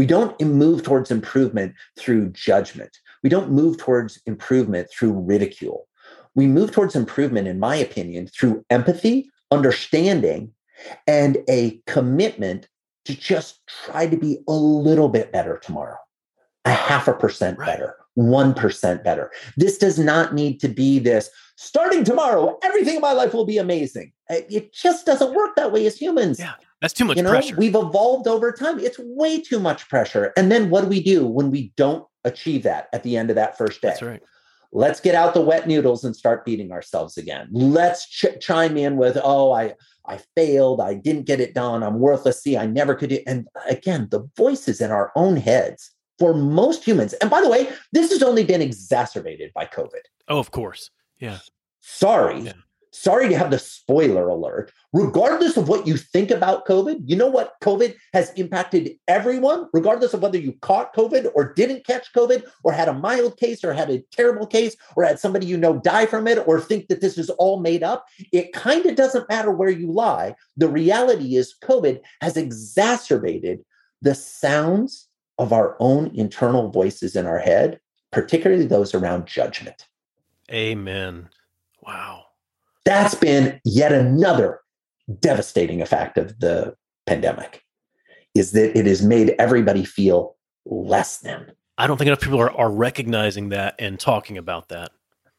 We don't move towards improvement through judgment. We don't move towards improvement through ridicule. We move towards improvement, in my opinion, through empathy, understanding, and a commitment to just try to be a little bit better tomorrow, a half a percent right. better, 1% better. This does not need to be this starting tomorrow, everything in my life will be amazing. It just doesn't work that way as humans. Yeah. That's too much you know, pressure. We've evolved over time. It's way too much pressure. And then what do we do when we don't achieve that at the end of that first day? That's right. Let's get out the wet noodles and start beating ourselves again. Let's ch- chime in with, "Oh, I I failed. I didn't get it done. I'm worthless. See, I never could." Do-. And again, the voices in our own heads for most humans. And by the way, this has only been exacerbated by COVID. Oh, of course. Yeah. Sorry. Yeah sorry to have the spoiler alert. Regardless of what you think about COVID, you know what? COVID has impacted everyone, regardless of whether you caught COVID or didn't catch COVID, or had a mild case, or had a terrible case, or had somebody you know die from it, or think that this is all made up. It kind of doesn't matter where you lie. The reality is, COVID has exacerbated the sounds of our own internal voices in our head, particularly those around judgment. Amen. Wow. That's been yet another devastating effect of the pandemic is that it has made everybody feel less than. I don't think enough people are, are recognizing that and talking about that.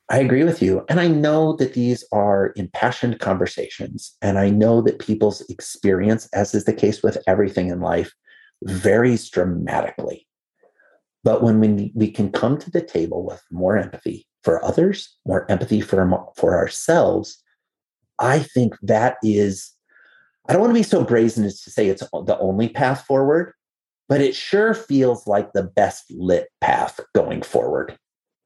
I agree with you. And I know that these are impassioned conversations. And I know that people's experience, as is the case with everything in life, varies dramatically. But when we, we can come to the table with more empathy for others, more empathy for, for ourselves, I think that is, I don't want to be so brazen as to say it's the only path forward, but it sure feels like the best lit path going forward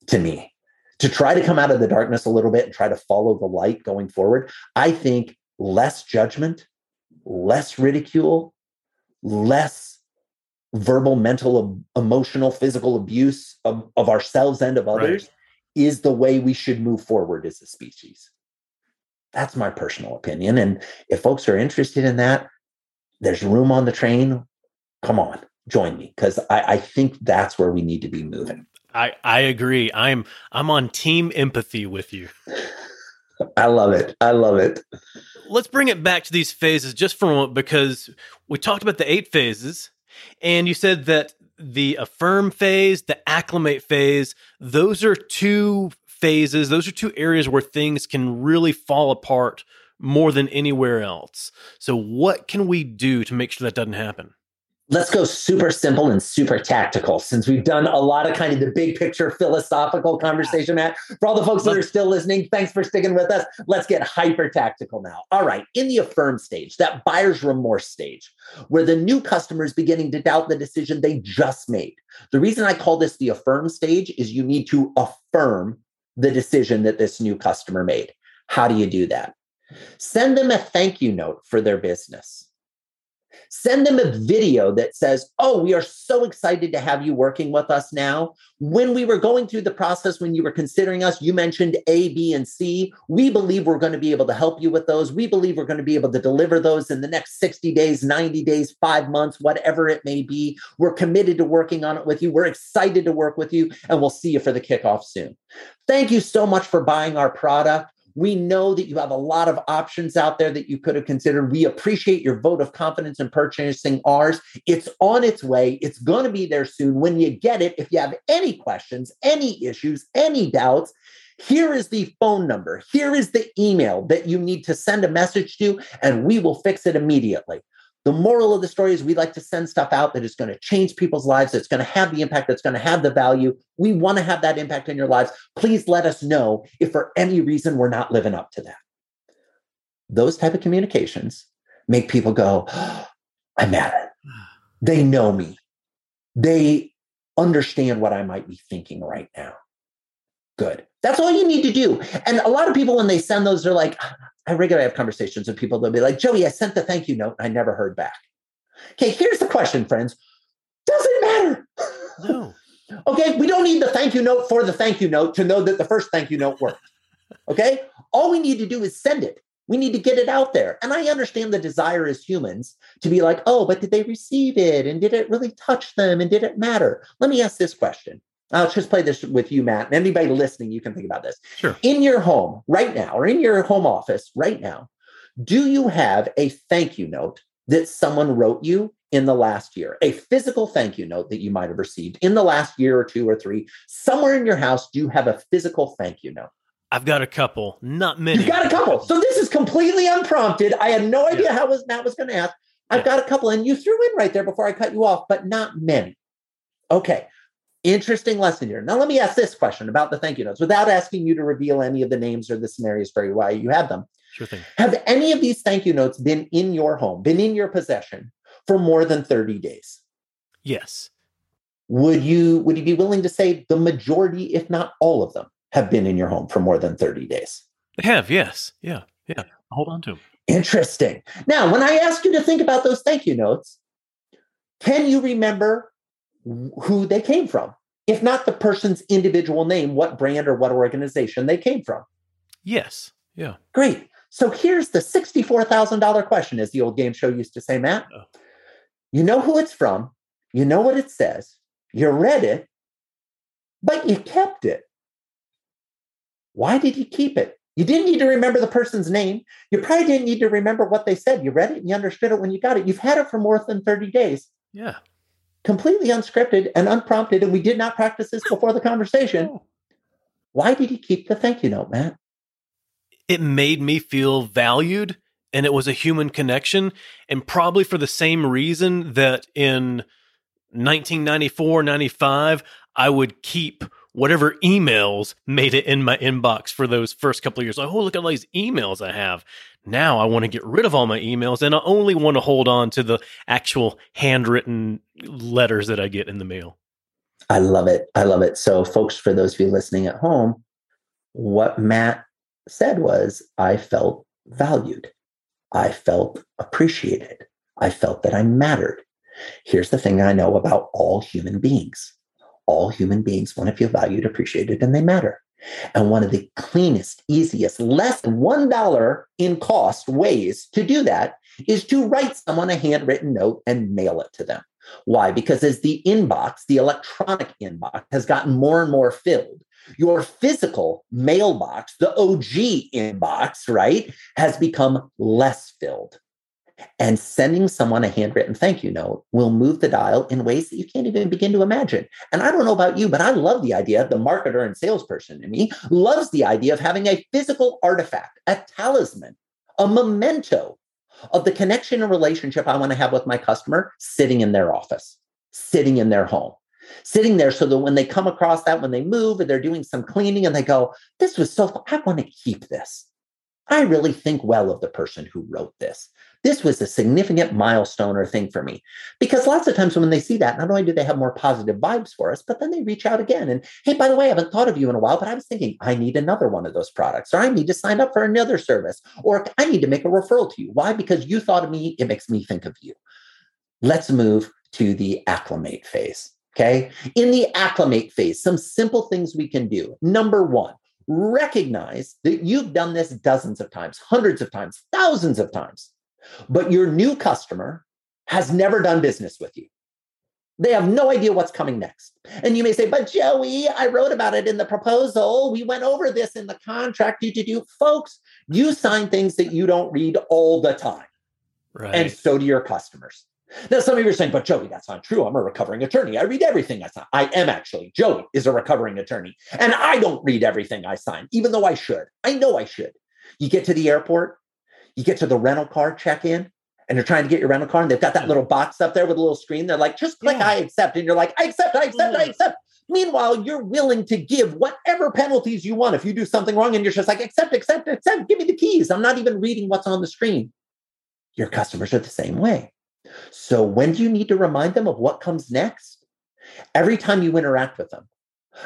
to me. To try to come out of the darkness a little bit and try to follow the light going forward, I think less judgment, less ridicule, less verbal, mental, emotional, physical abuse of, of ourselves and of others right. Is the way we should move forward as a species. That's my personal opinion. And if folks are interested in that, there's room on the train. Come on join me because I, I think that's where we need to be moving. I, I agree. I'm I'm on team empathy with you. I love it. I love it. Let's bring it back to these phases just for a moment because we talked about the eight phases, and you said that the affirm phase, the acclimate phase, those are two phases, those are two areas where things can really fall apart more than anywhere else. So, what can we do to make sure that doesn't happen? Let's go super simple and super tactical since we've done a lot of kind of the big picture philosophical conversation matt. For all the folks that are still listening thanks for sticking with us. Let's get hyper tactical now. All right in the affirm stage that buyer's remorse stage where the new customer is beginning to doubt the decision they just made. The reason i call this the affirm stage is you need to affirm the decision that this new customer made. How do you do that? Send them a thank you note for their business Send them a video that says, Oh, we are so excited to have you working with us now. When we were going through the process, when you were considering us, you mentioned A, B, and C. We believe we're going to be able to help you with those. We believe we're going to be able to deliver those in the next 60 days, 90 days, five months, whatever it may be. We're committed to working on it with you. We're excited to work with you, and we'll see you for the kickoff soon. Thank you so much for buying our product. We know that you have a lot of options out there that you could have considered. We appreciate your vote of confidence in purchasing ours. It's on its way. It's going to be there soon. When you get it, if you have any questions, any issues, any doubts, here is the phone number. Here is the email that you need to send a message to, and we will fix it immediately. The moral of the story is we like to send stuff out that is going to change people's lives, that's going to have the impact, that's going to have the value. We want to have that impact in your lives. Please let us know if for any reason we're not living up to that. Those type of communications make people go, oh, I matter. They know me. They understand what I might be thinking right now. Good. That's all you need to do. And a lot of people, when they send those, they're like, I regularly have conversations with people. They'll be like, Joey, I sent the thank you note. I never heard back. Okay, here's the question, friends. Doesn't matter. No. okay, we don't need the thank you note for the thank you note to know that the first thank you note worked. Okay, all we need to do is send it. We need to get it out there. And I understand the desire as humans to be like, oh, but did they receive it? And did it really touch them? And did it matter? Let me ask this question I'll just play this with you, Matt, and anybody listening, you can think about this. Sure. In your home right now, or in your home office right now, do you have a thank you note that someone wrote you in the last year? A physical thank you note that you might have received in the last year or two or three? Somewhere in your house, do you have a physical thank you note? I've got a couple, not many. You've got a couple. So this is completely unprompted. I had no idea yeah. how was Matt was going to ask. I've yeah. got a couple, and you threw in right there before I cut you off, but not many. Okay. Interesting lesson here. Now, let me ask this question about the thank you notes without asking you to reveal any of the names or the scenarios for why you have them. Sure thing. Have any of these thank you notes been in your home, been in your possession for more than 30 days? Yes. Would you would you be willing to say the majority, if not all of them, have been in your home for more than 30 days? They have, yes. Yeah. Yeah. Hold on to them. Interesting. Now, when I ask you to think about those thank you notes, can you remember who they came from. If not the person's individual name, what brand or what organization they came from. Yes. Yeah. Great. So here's the $64,000 question, as the old game show used to say, Matt. Oh. You know who it's from, you know what it says, you read it, but you kept it. Why did you keep it? You didn't need to remember the person's name. You probably didn't need to remember what they said. You read it and you understood it when you got it. You've had it for more than 30 days. Yeah. Completely unscripted and unprompted, and we did not practice this before the conversation. Why did he keep the thank you note, Matt? It made me feel valued and it was a human connection. And probably for the same reason that in 1994, 95, I would keep whatever emails made it in my inbox for those first couple of years. Like, oh, look at all these emails I have. Now I want to get rid of all my emails and I only want to hold on to the actual handwritten letters that I get in the mail. I love it. I love it. So, folks, for those of you listening at home, what Matt said was, I felt valued. I felt appreciated. I felt that I mattered. Here's the thing I know about all human beings all human beings want to feel valued, appreciated, and they matter. And one of the cleanest, easiest, less than $1 in cost ways to do that is to write someone a handwritten note and mail it to them. Why? Because as the inbox, the electronic inbox, has gotten more and more filled, your physical mailbox, the OG inbox, right, has become less filled. And sending someone a handwritten thank you note will move the dial in ways that you can't even begin to imagine. And I don't know about you, but I love the idea. The marketer and salesperson in me loves the idea of having a physical artifact, a talisman, a memento of the connection and relationship I want to have with my customer sitting in their office, sitting in their home, sitting there so that when they come across that, when they move and they're doing some cleaning and they go, This was so. I want to keep this. I really think well of the person who wrote this this was a significant milestone or thing for me. Because lots of times when they see that, not only do they have more positive vibes for us, but then they reach out again. And hey, by the way, I haven't thought of you in a while, but I was thinking I need another one of those products, or I need to sign up for another service, or I need to make a referral to you. Why? Because you thought of me, it makes me think of you. Let's move to the acclimate phase. Okay. In the acclimate phase, some simple things we can do. Number one, recognize that you've done this dozens of times, hundreds of times, thousands of times. But your new customer has never done business with you. They have no idea what's coming next. And you may say, but Joey, I wrote about it in the proposal. We went over this in the contract. You do, folks, you sign things that you don't read all the time. Right. And so do your customers. Now, some of you are saying, but Joey, that's not true. I'm a recovering attorney. I read everything I sign. I am actually. Joey is a recovering attorney. And I don't read everything I sign, even though I should. I know I should. You get to the airport, you get to the rental car check in and you're trying to get your rental car and they've got that mm. little box up there with a little screen. They're like, just click yeah. I accept. And you're like, I accept, I accept, I mm. accept. Meanwhile, you're willing to give whatever penalties you want if you do something wrong and you're just like, accept, accept, accept, give me the keys. I'm not even reading what's on the screen. Your customers are the same way. So when do you need to remind them of what comes next? Every time you interact with them.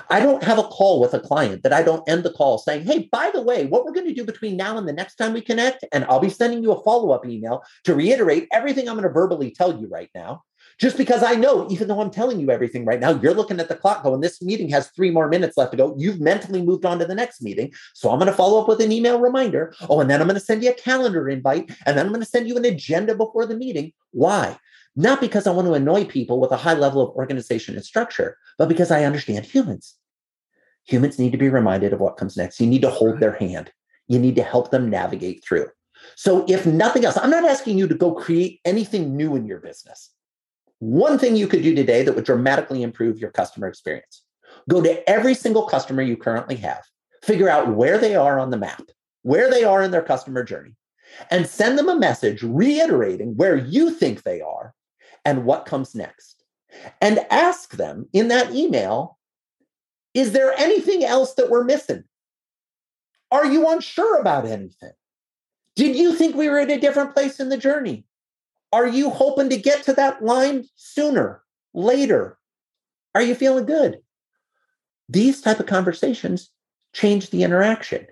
I don't have a call with a client that I don't end the call saying, Hey, by the way, what we're going to do between now and the next time we connect, and I'll be sending you a follow up email to reiterate everything I'm going to verbally tell you right now. Just because I know, even though I'm telling you everything right now, you're looking at the clock going, This meeting has three more minutes left to go. You've mentally moved on to the next meeting. So I'm going to follow up with an email reminder. Oh, and then I'm going to send you a calendar invite. And then I'm going to send you an agenda before the meeting. Why? Not because I want to annoy people with a high level of organization and structure, but because I understand humans. Humans need to be reminded of what comes next. You need to hold their hand. You need to help them navigate through. So, if nothing else, I'm not asking you to go create anything new in your business. One thing you could do today that would dramatically improve your customer experience go to every single customer you currently have, figure out where they are on the map, where they are in their customer journey, and send them a message reiterating where you think they are and what comes next. And ask them in that email is there anything else that we're missing? Are you unsure about anything? Did you think we were at a different place in the journey? Are you hoping to get to that line sooner, later? Are you feeling good? These type of conversations change the interaction.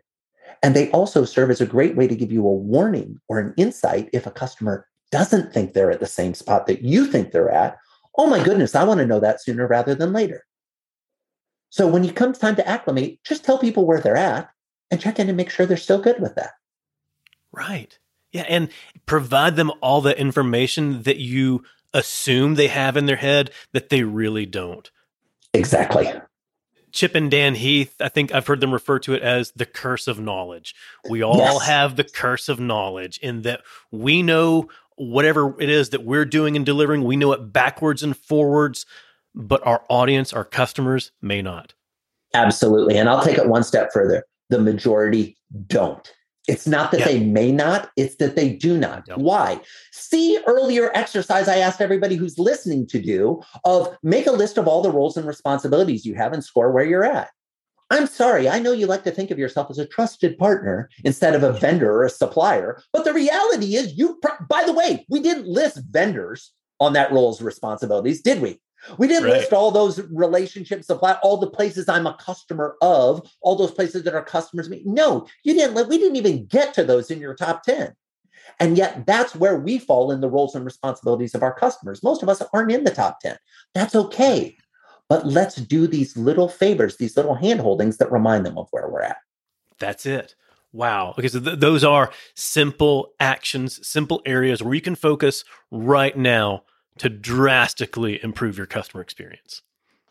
And they also serve as a great way to give you a warning or an insight if a customer doesn't think they're at the same spot that you think they're at, oh my goodness, I want to know that sooner rather than later. So when it comes time to acclimate, just tell people where they're at and check in and make sure they're still good with that. Right. Yeah. And provide them all the information that you assume they have in their head that they really don't. Exactly. Chip and Dan Heath, I think I've heard them refer to it as the curse of knowledge. We all yes. have the curse of knowledge in that we know whatever it is that we're doing and delivering, we know it backwards and forwards, but our audience, our customers may not. Absolutely. And I'll take it one step further. The majority don't. It's not that yeah. they may not, it's that they do not. Why? See earlier exercise I asked everybody who's listening to do of make a list of all the roles and responsibilities you have and score where you're at. I'm sorry, I know you like to think of yourself as a trusted partner instead of a vendor or a supplier, but the reality is you by the way, we didn't list vendors on that role's responsibilities, did we? We didn't right. list all those relationships, supply, all the places I'm a customer of, all those places that our customers meet. No, you didn't. We didn't even get to those in your top 10. And yet that's where we fall in the roles and responsibilities of our customers. Most of us aren't in the top 10. That's okay. But let's do these little favors, these little handholdings that remind them of where we're at. That's it. Wow. Okay. So th- those are simple actions, simple areas where you can focus right now to drastically improve your customer experience.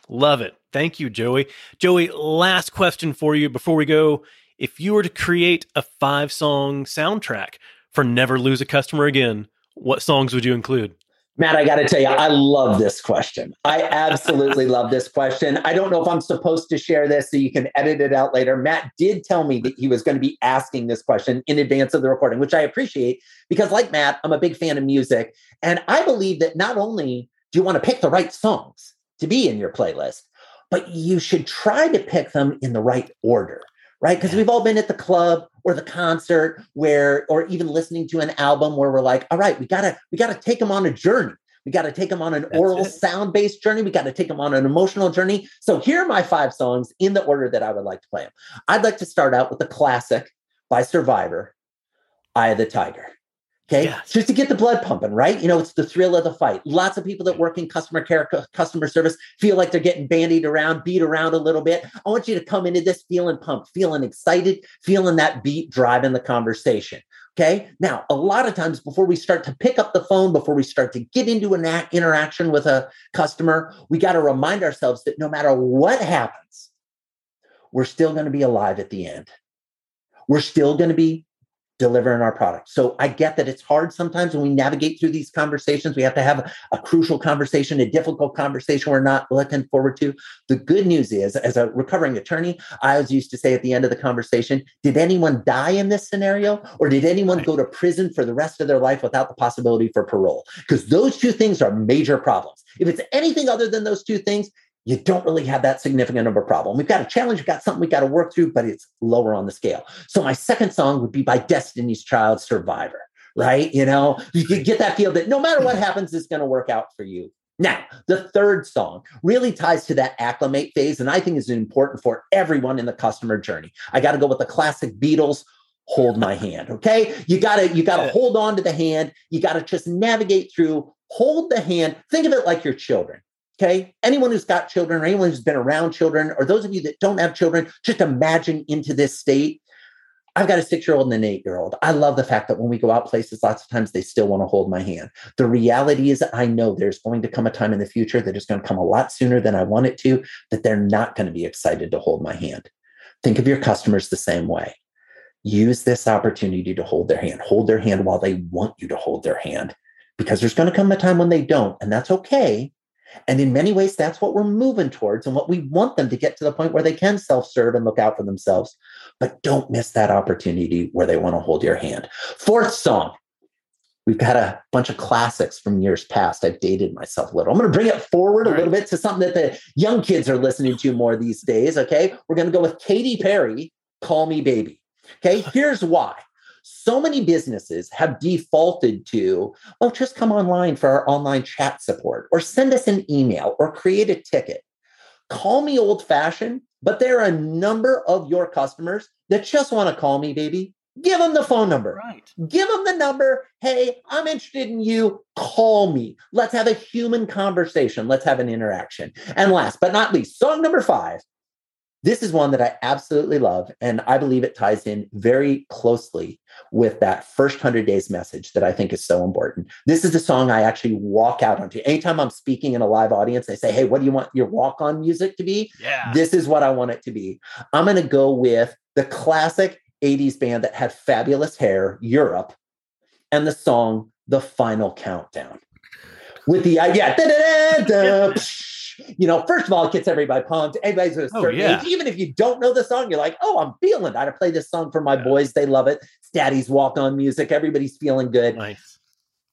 Love it. Thank you, Joey. Joey, last question for you before we go. If you were to create a five song soundtrack for Never Lose a Customer Again, what songs would you include? Matt, I got to tell you, I love this question. I absolutely love this question. I don't know if I'm supposed to share this so you can edit it out later. Matt did tell me that he was going to be asking this question in advance of the recording, which I appreciate because, like Matt, I'm a big fan of music. And I believe that not only do you want to pick the right songs to be in your playlist, but you should try to pick them in the right order right? Because we've all been at the club or the concert where, or even listening to an album where we're like, all right, we gotta, we gotta take them on a journey. We got to take them on an That's aural sound based journey. We got to take them on an emotional journey. So here are my five songs in the order that I would like to play them. I'd like to start out with the classic by Survivor, Eye of the Tiger. Okay. Yes. Just to get the blood pumping, right? You know, it's the thrill of the fight. Lots of people that work in customer care, customer service feel like they're getting bandied around, beat around a little bit. I want you to come into this feeling pumped, feeling excited, feeling that beat driving the conversation. Okay. Now, a lot of times before we start to pick up the phone, before we start to get into an interaction with a customer, we got to remind ourselves that no matter what happens, we're still going to be alive at the end. We're still going to be delivering our product. So I get that it's hard sometimes when we navigate through these conversations. We have to have a, crucial conversation, a difficult conversation we're not looking forward to. The good news is, as a recovering attorney, I always used to say at the end of the conversation, did anyone die in this scenario? Or did anyone go to prison for the rest of their life without the possibility for parole? Because those two things are major problems. If it's anything other than those two things, you don't really have that significant of a problem. We've got a challenge, we've got something we've got to work through, but it's lower on the scale. So my second song would be by Destiny's Child Survivor, right? You know, you get that feel that no matter what happens, it's going to work out for you. Now, the third song really ties to that acclimate phase, and I think is important for everyone in the customer journey. I got to go with the classic Beatles, hold my hand okay you gotta you gotta hold on to the hand you gotta just navigate through hold the hand think of it like your children Okay. Anyone who's got children or anyone who's been around children, or those of you that don't have children, just imagine into this state. I've got a six year old and an eight year old. I love the fact that when we go out places, lots of times they still want to hold my hand. The reality is, I know there's going to come a time in the future that is going to come a lot sooner than I want it to, that they're not going to be excited to hold my hand. Think of your customers the same way. Use this opportunity to hold their hand, hold their hand while they want you to hold their hand, because there's going to come a time when they don't, and that's okay and in many ways, that's what we're moving towards and what we want them to get to the point where they can self serve and look out for themselves. But don't miss that opportunity where they want to hold your hand. Fourth song. We've got a bunch of classics from years past. I've dated myself a little. I'm going to bring it forward a little bit to something that the young kids are listening to more these days. Okay. We're going to go with Katy Perry, Call Me Baby. Okay. Here's why so many businesses have defaulted to, oh, just come online for our online chat support or send us an email or create a ticket. Call me old fashioned, but there are a number of your customers that just want to call me, baby. Give them the phone number. Right. Give them the number. Hey, I'm interested in you. Call me. Let's have a human conversation. Let's have an interaction. And last but not least, song number five this is one that I absolutely love. And I believe it ties in very closely with that first 100 days message that I think is so important. This is the song I actually walk out onto. Anytime I'm speaking in a live audience, they say, Hey, what do you want your walk on music to be? Yeah. This is what I want it to be. I'm going to go with the classic 80s band that had fabulous hair, Europe, and the song the final countdown. With the uh, yeah, you know, first of all, it gets everybody pumped. Everybody's at a Oh, certain yeah. age. Even if you don't know the song, you're like, oh, I'm feeling it. I play this song for my Yeah. boys. They love it. It's daddy's walk on music. Everybody's feeling good. Nice.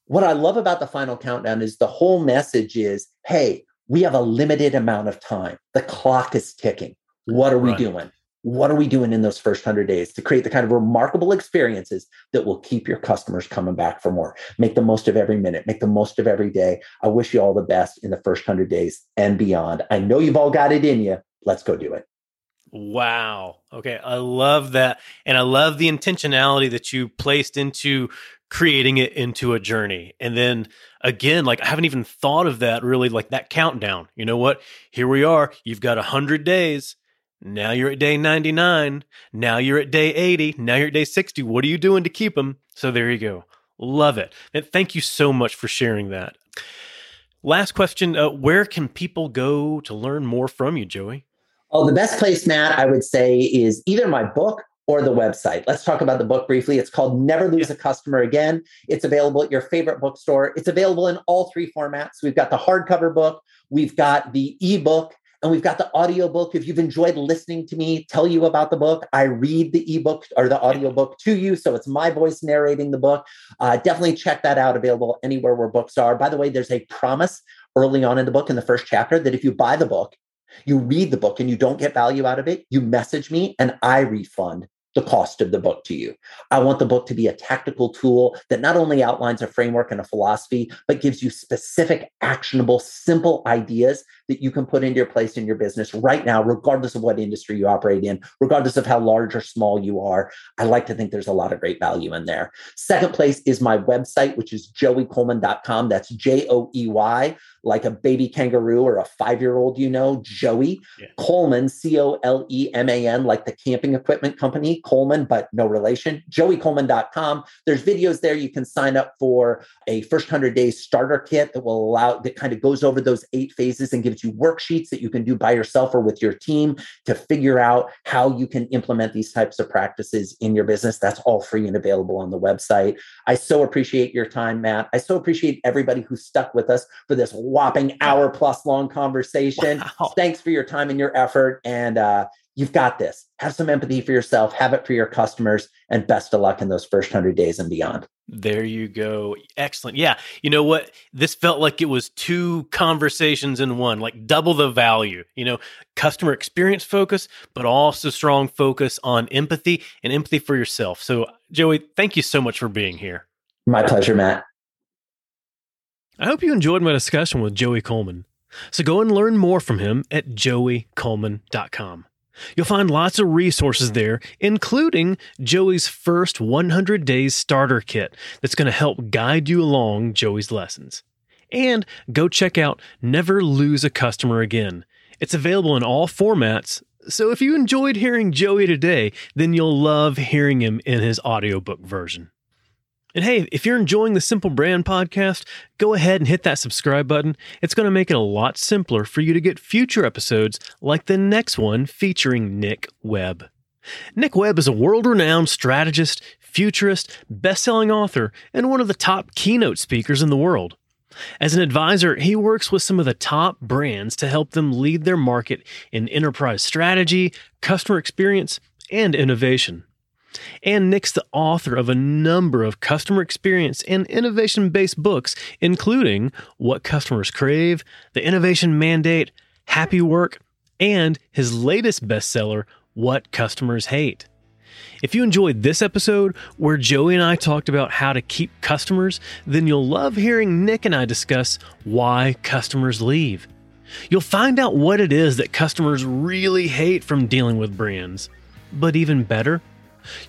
What I love about the final countdown is the whole message is hey, we have a limited amount of time. The clock is ticking. What are we Right. doing? What are we doing in those first 100 days to create the kind of remarkable experiences that will keep your customers coming back for more? Make the most of every minute, make the most of every day. I wish you all the best in the first 100 days and beyond. I know you've all got it in you. Let's go do it. Wow. Okay. I love that. And I love the intentionality that you placed into creating it into a journey. And then again, like I haven't even thought of that really, like that countdown. You know what? Here we are. You've got 100 days. Now you're at day 99. Now you're at day 80. Now you're at day 60. What are you doing to keep them? So there you go. Love it. And thank you so much for sharing that. Last question uh, Where can people go to learn more from you, Joey? Oh, the best place, Matt, I would say is either my book or the website. Let's talk about the book briefly. It's called Never Lose a Customer Again. It's available at your favorite bookstore. It's available in all three formats. We've got the hardcover book, we've got the ebook, and we've got the audiobook. If you've enjoyed listening to me tell you about the book, I read the ebook or the audiobook to you. So it's my voice narrating the book. Uh, definitely check that out, available anywhere where books are. By the way, there's a promise early on in the book, in the first chapter, that if you buy the book, you read the book and you don't get value out of it, you message me and I refund the cost of the book to you. I want the book to be a tactical tool that not only outlines a framework and a philosophy, but gives you specific, actionable, simple ideas that you can put into your place in your business right now, regardless of what industry you operate in, regardless of how large or small you are. I like to think there's a lot of great value in there. Second place is my website, which is joeycoleman.com. That's J O E Y, like a baby kangaroo or a five year old, you know, Joey. Yeah. Coleman, C O L E M A N, like the camping equipment company, Coleman, but no relation. JoeyColeman.com. There's videos there. You can sign up for a first 100 days starter kit that will allow, that kind of goes over those eight phases and gives you worksheets that you can do by yourself or with your team to figure out how you can implement these types of practices in your business. That's all free and available on the website. I so appreciate your time, Matt. I so appreciate everybody who stuck with us for this whopping hour plus long conversation. Wow. Thanks for your time and your effort. And uh, you've got this. Have some empathy for yourself, have it for your customers, and best of luck in those first 100 days and beyond. There you go. Excellent. Yeah. You know what? This felt like it was two conversations in one, like double the value. You know, customer experience focus, but also strong focus on empathy and empathy for yourself. So, Joey, thank you so much for being here. My pleasure, Matt. I hope you enjoyed my discussion with Joey Coleman. So go and learn more from him at joeycoleman.com. You'll find lots of resources there, including Joey's first 100 days starter kit that's going to help guide you along Joey's lessons. And go check out Never Lose a Customer Again. It's available in all formats, so if you enjoyed hearing Joey today, then you'll love hearing him in his audiobook version. And hey, if you're enjoying the Simple Brand podcast, go ahead and hit that subscribe button. It's going to make it a lot simpler for you to get future episodes like the next one featuring Nick Webb. Nick Webb is a world renowned strategist, futurist, best selling author, and one of the top keynote speakers in the world. As an advisor, he works with some of the top brands to help them lead their market in enterprise strategy, customer experience, and innovation. And Nick's the author of a number of customer experience and innovation based books, including What Customers Crave, The Innovation Mandate, Happy Work, and his latest bestseller, What Customers Hate. If you enjoyed this episode where Joey and I talked about how to keep customers, then you'll love hearing Nick and I discuss why customers leave. You'll find out what it is that customers really hate from dealing with brands. But even better,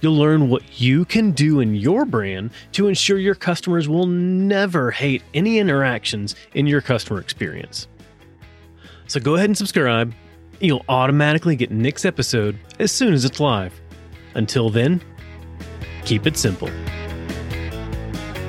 You'll learn what you can do in your brand to ensure your customers will never hate any interactions in your customer experience. So go ahead and subscribe. You'll automatically get Nick's episode as soon as it's live. Until then, keep it simple.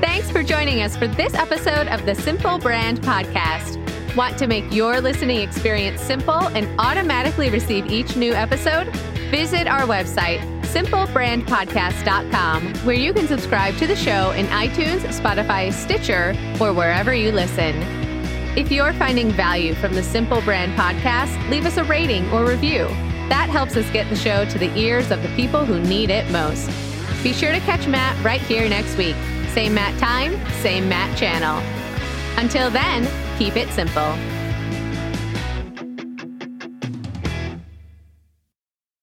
Thanks for joining us for this episode of the Simple Brand Podcast. Want to make your listening experience simple and automatically receive each new episode? Visit our website, simplebrandpodcast.com, where you can subscribe to the show in iTunes, Spotify, Stitcher, or wherever you listen. If you're finding value from the Simple Brand podcast, leave us a rating or review. That helps us get the show to the ears of the people who need it most. Be sure to catch Matt right here next week. Same Matt time, same Matt channel. Until then, keep it simple.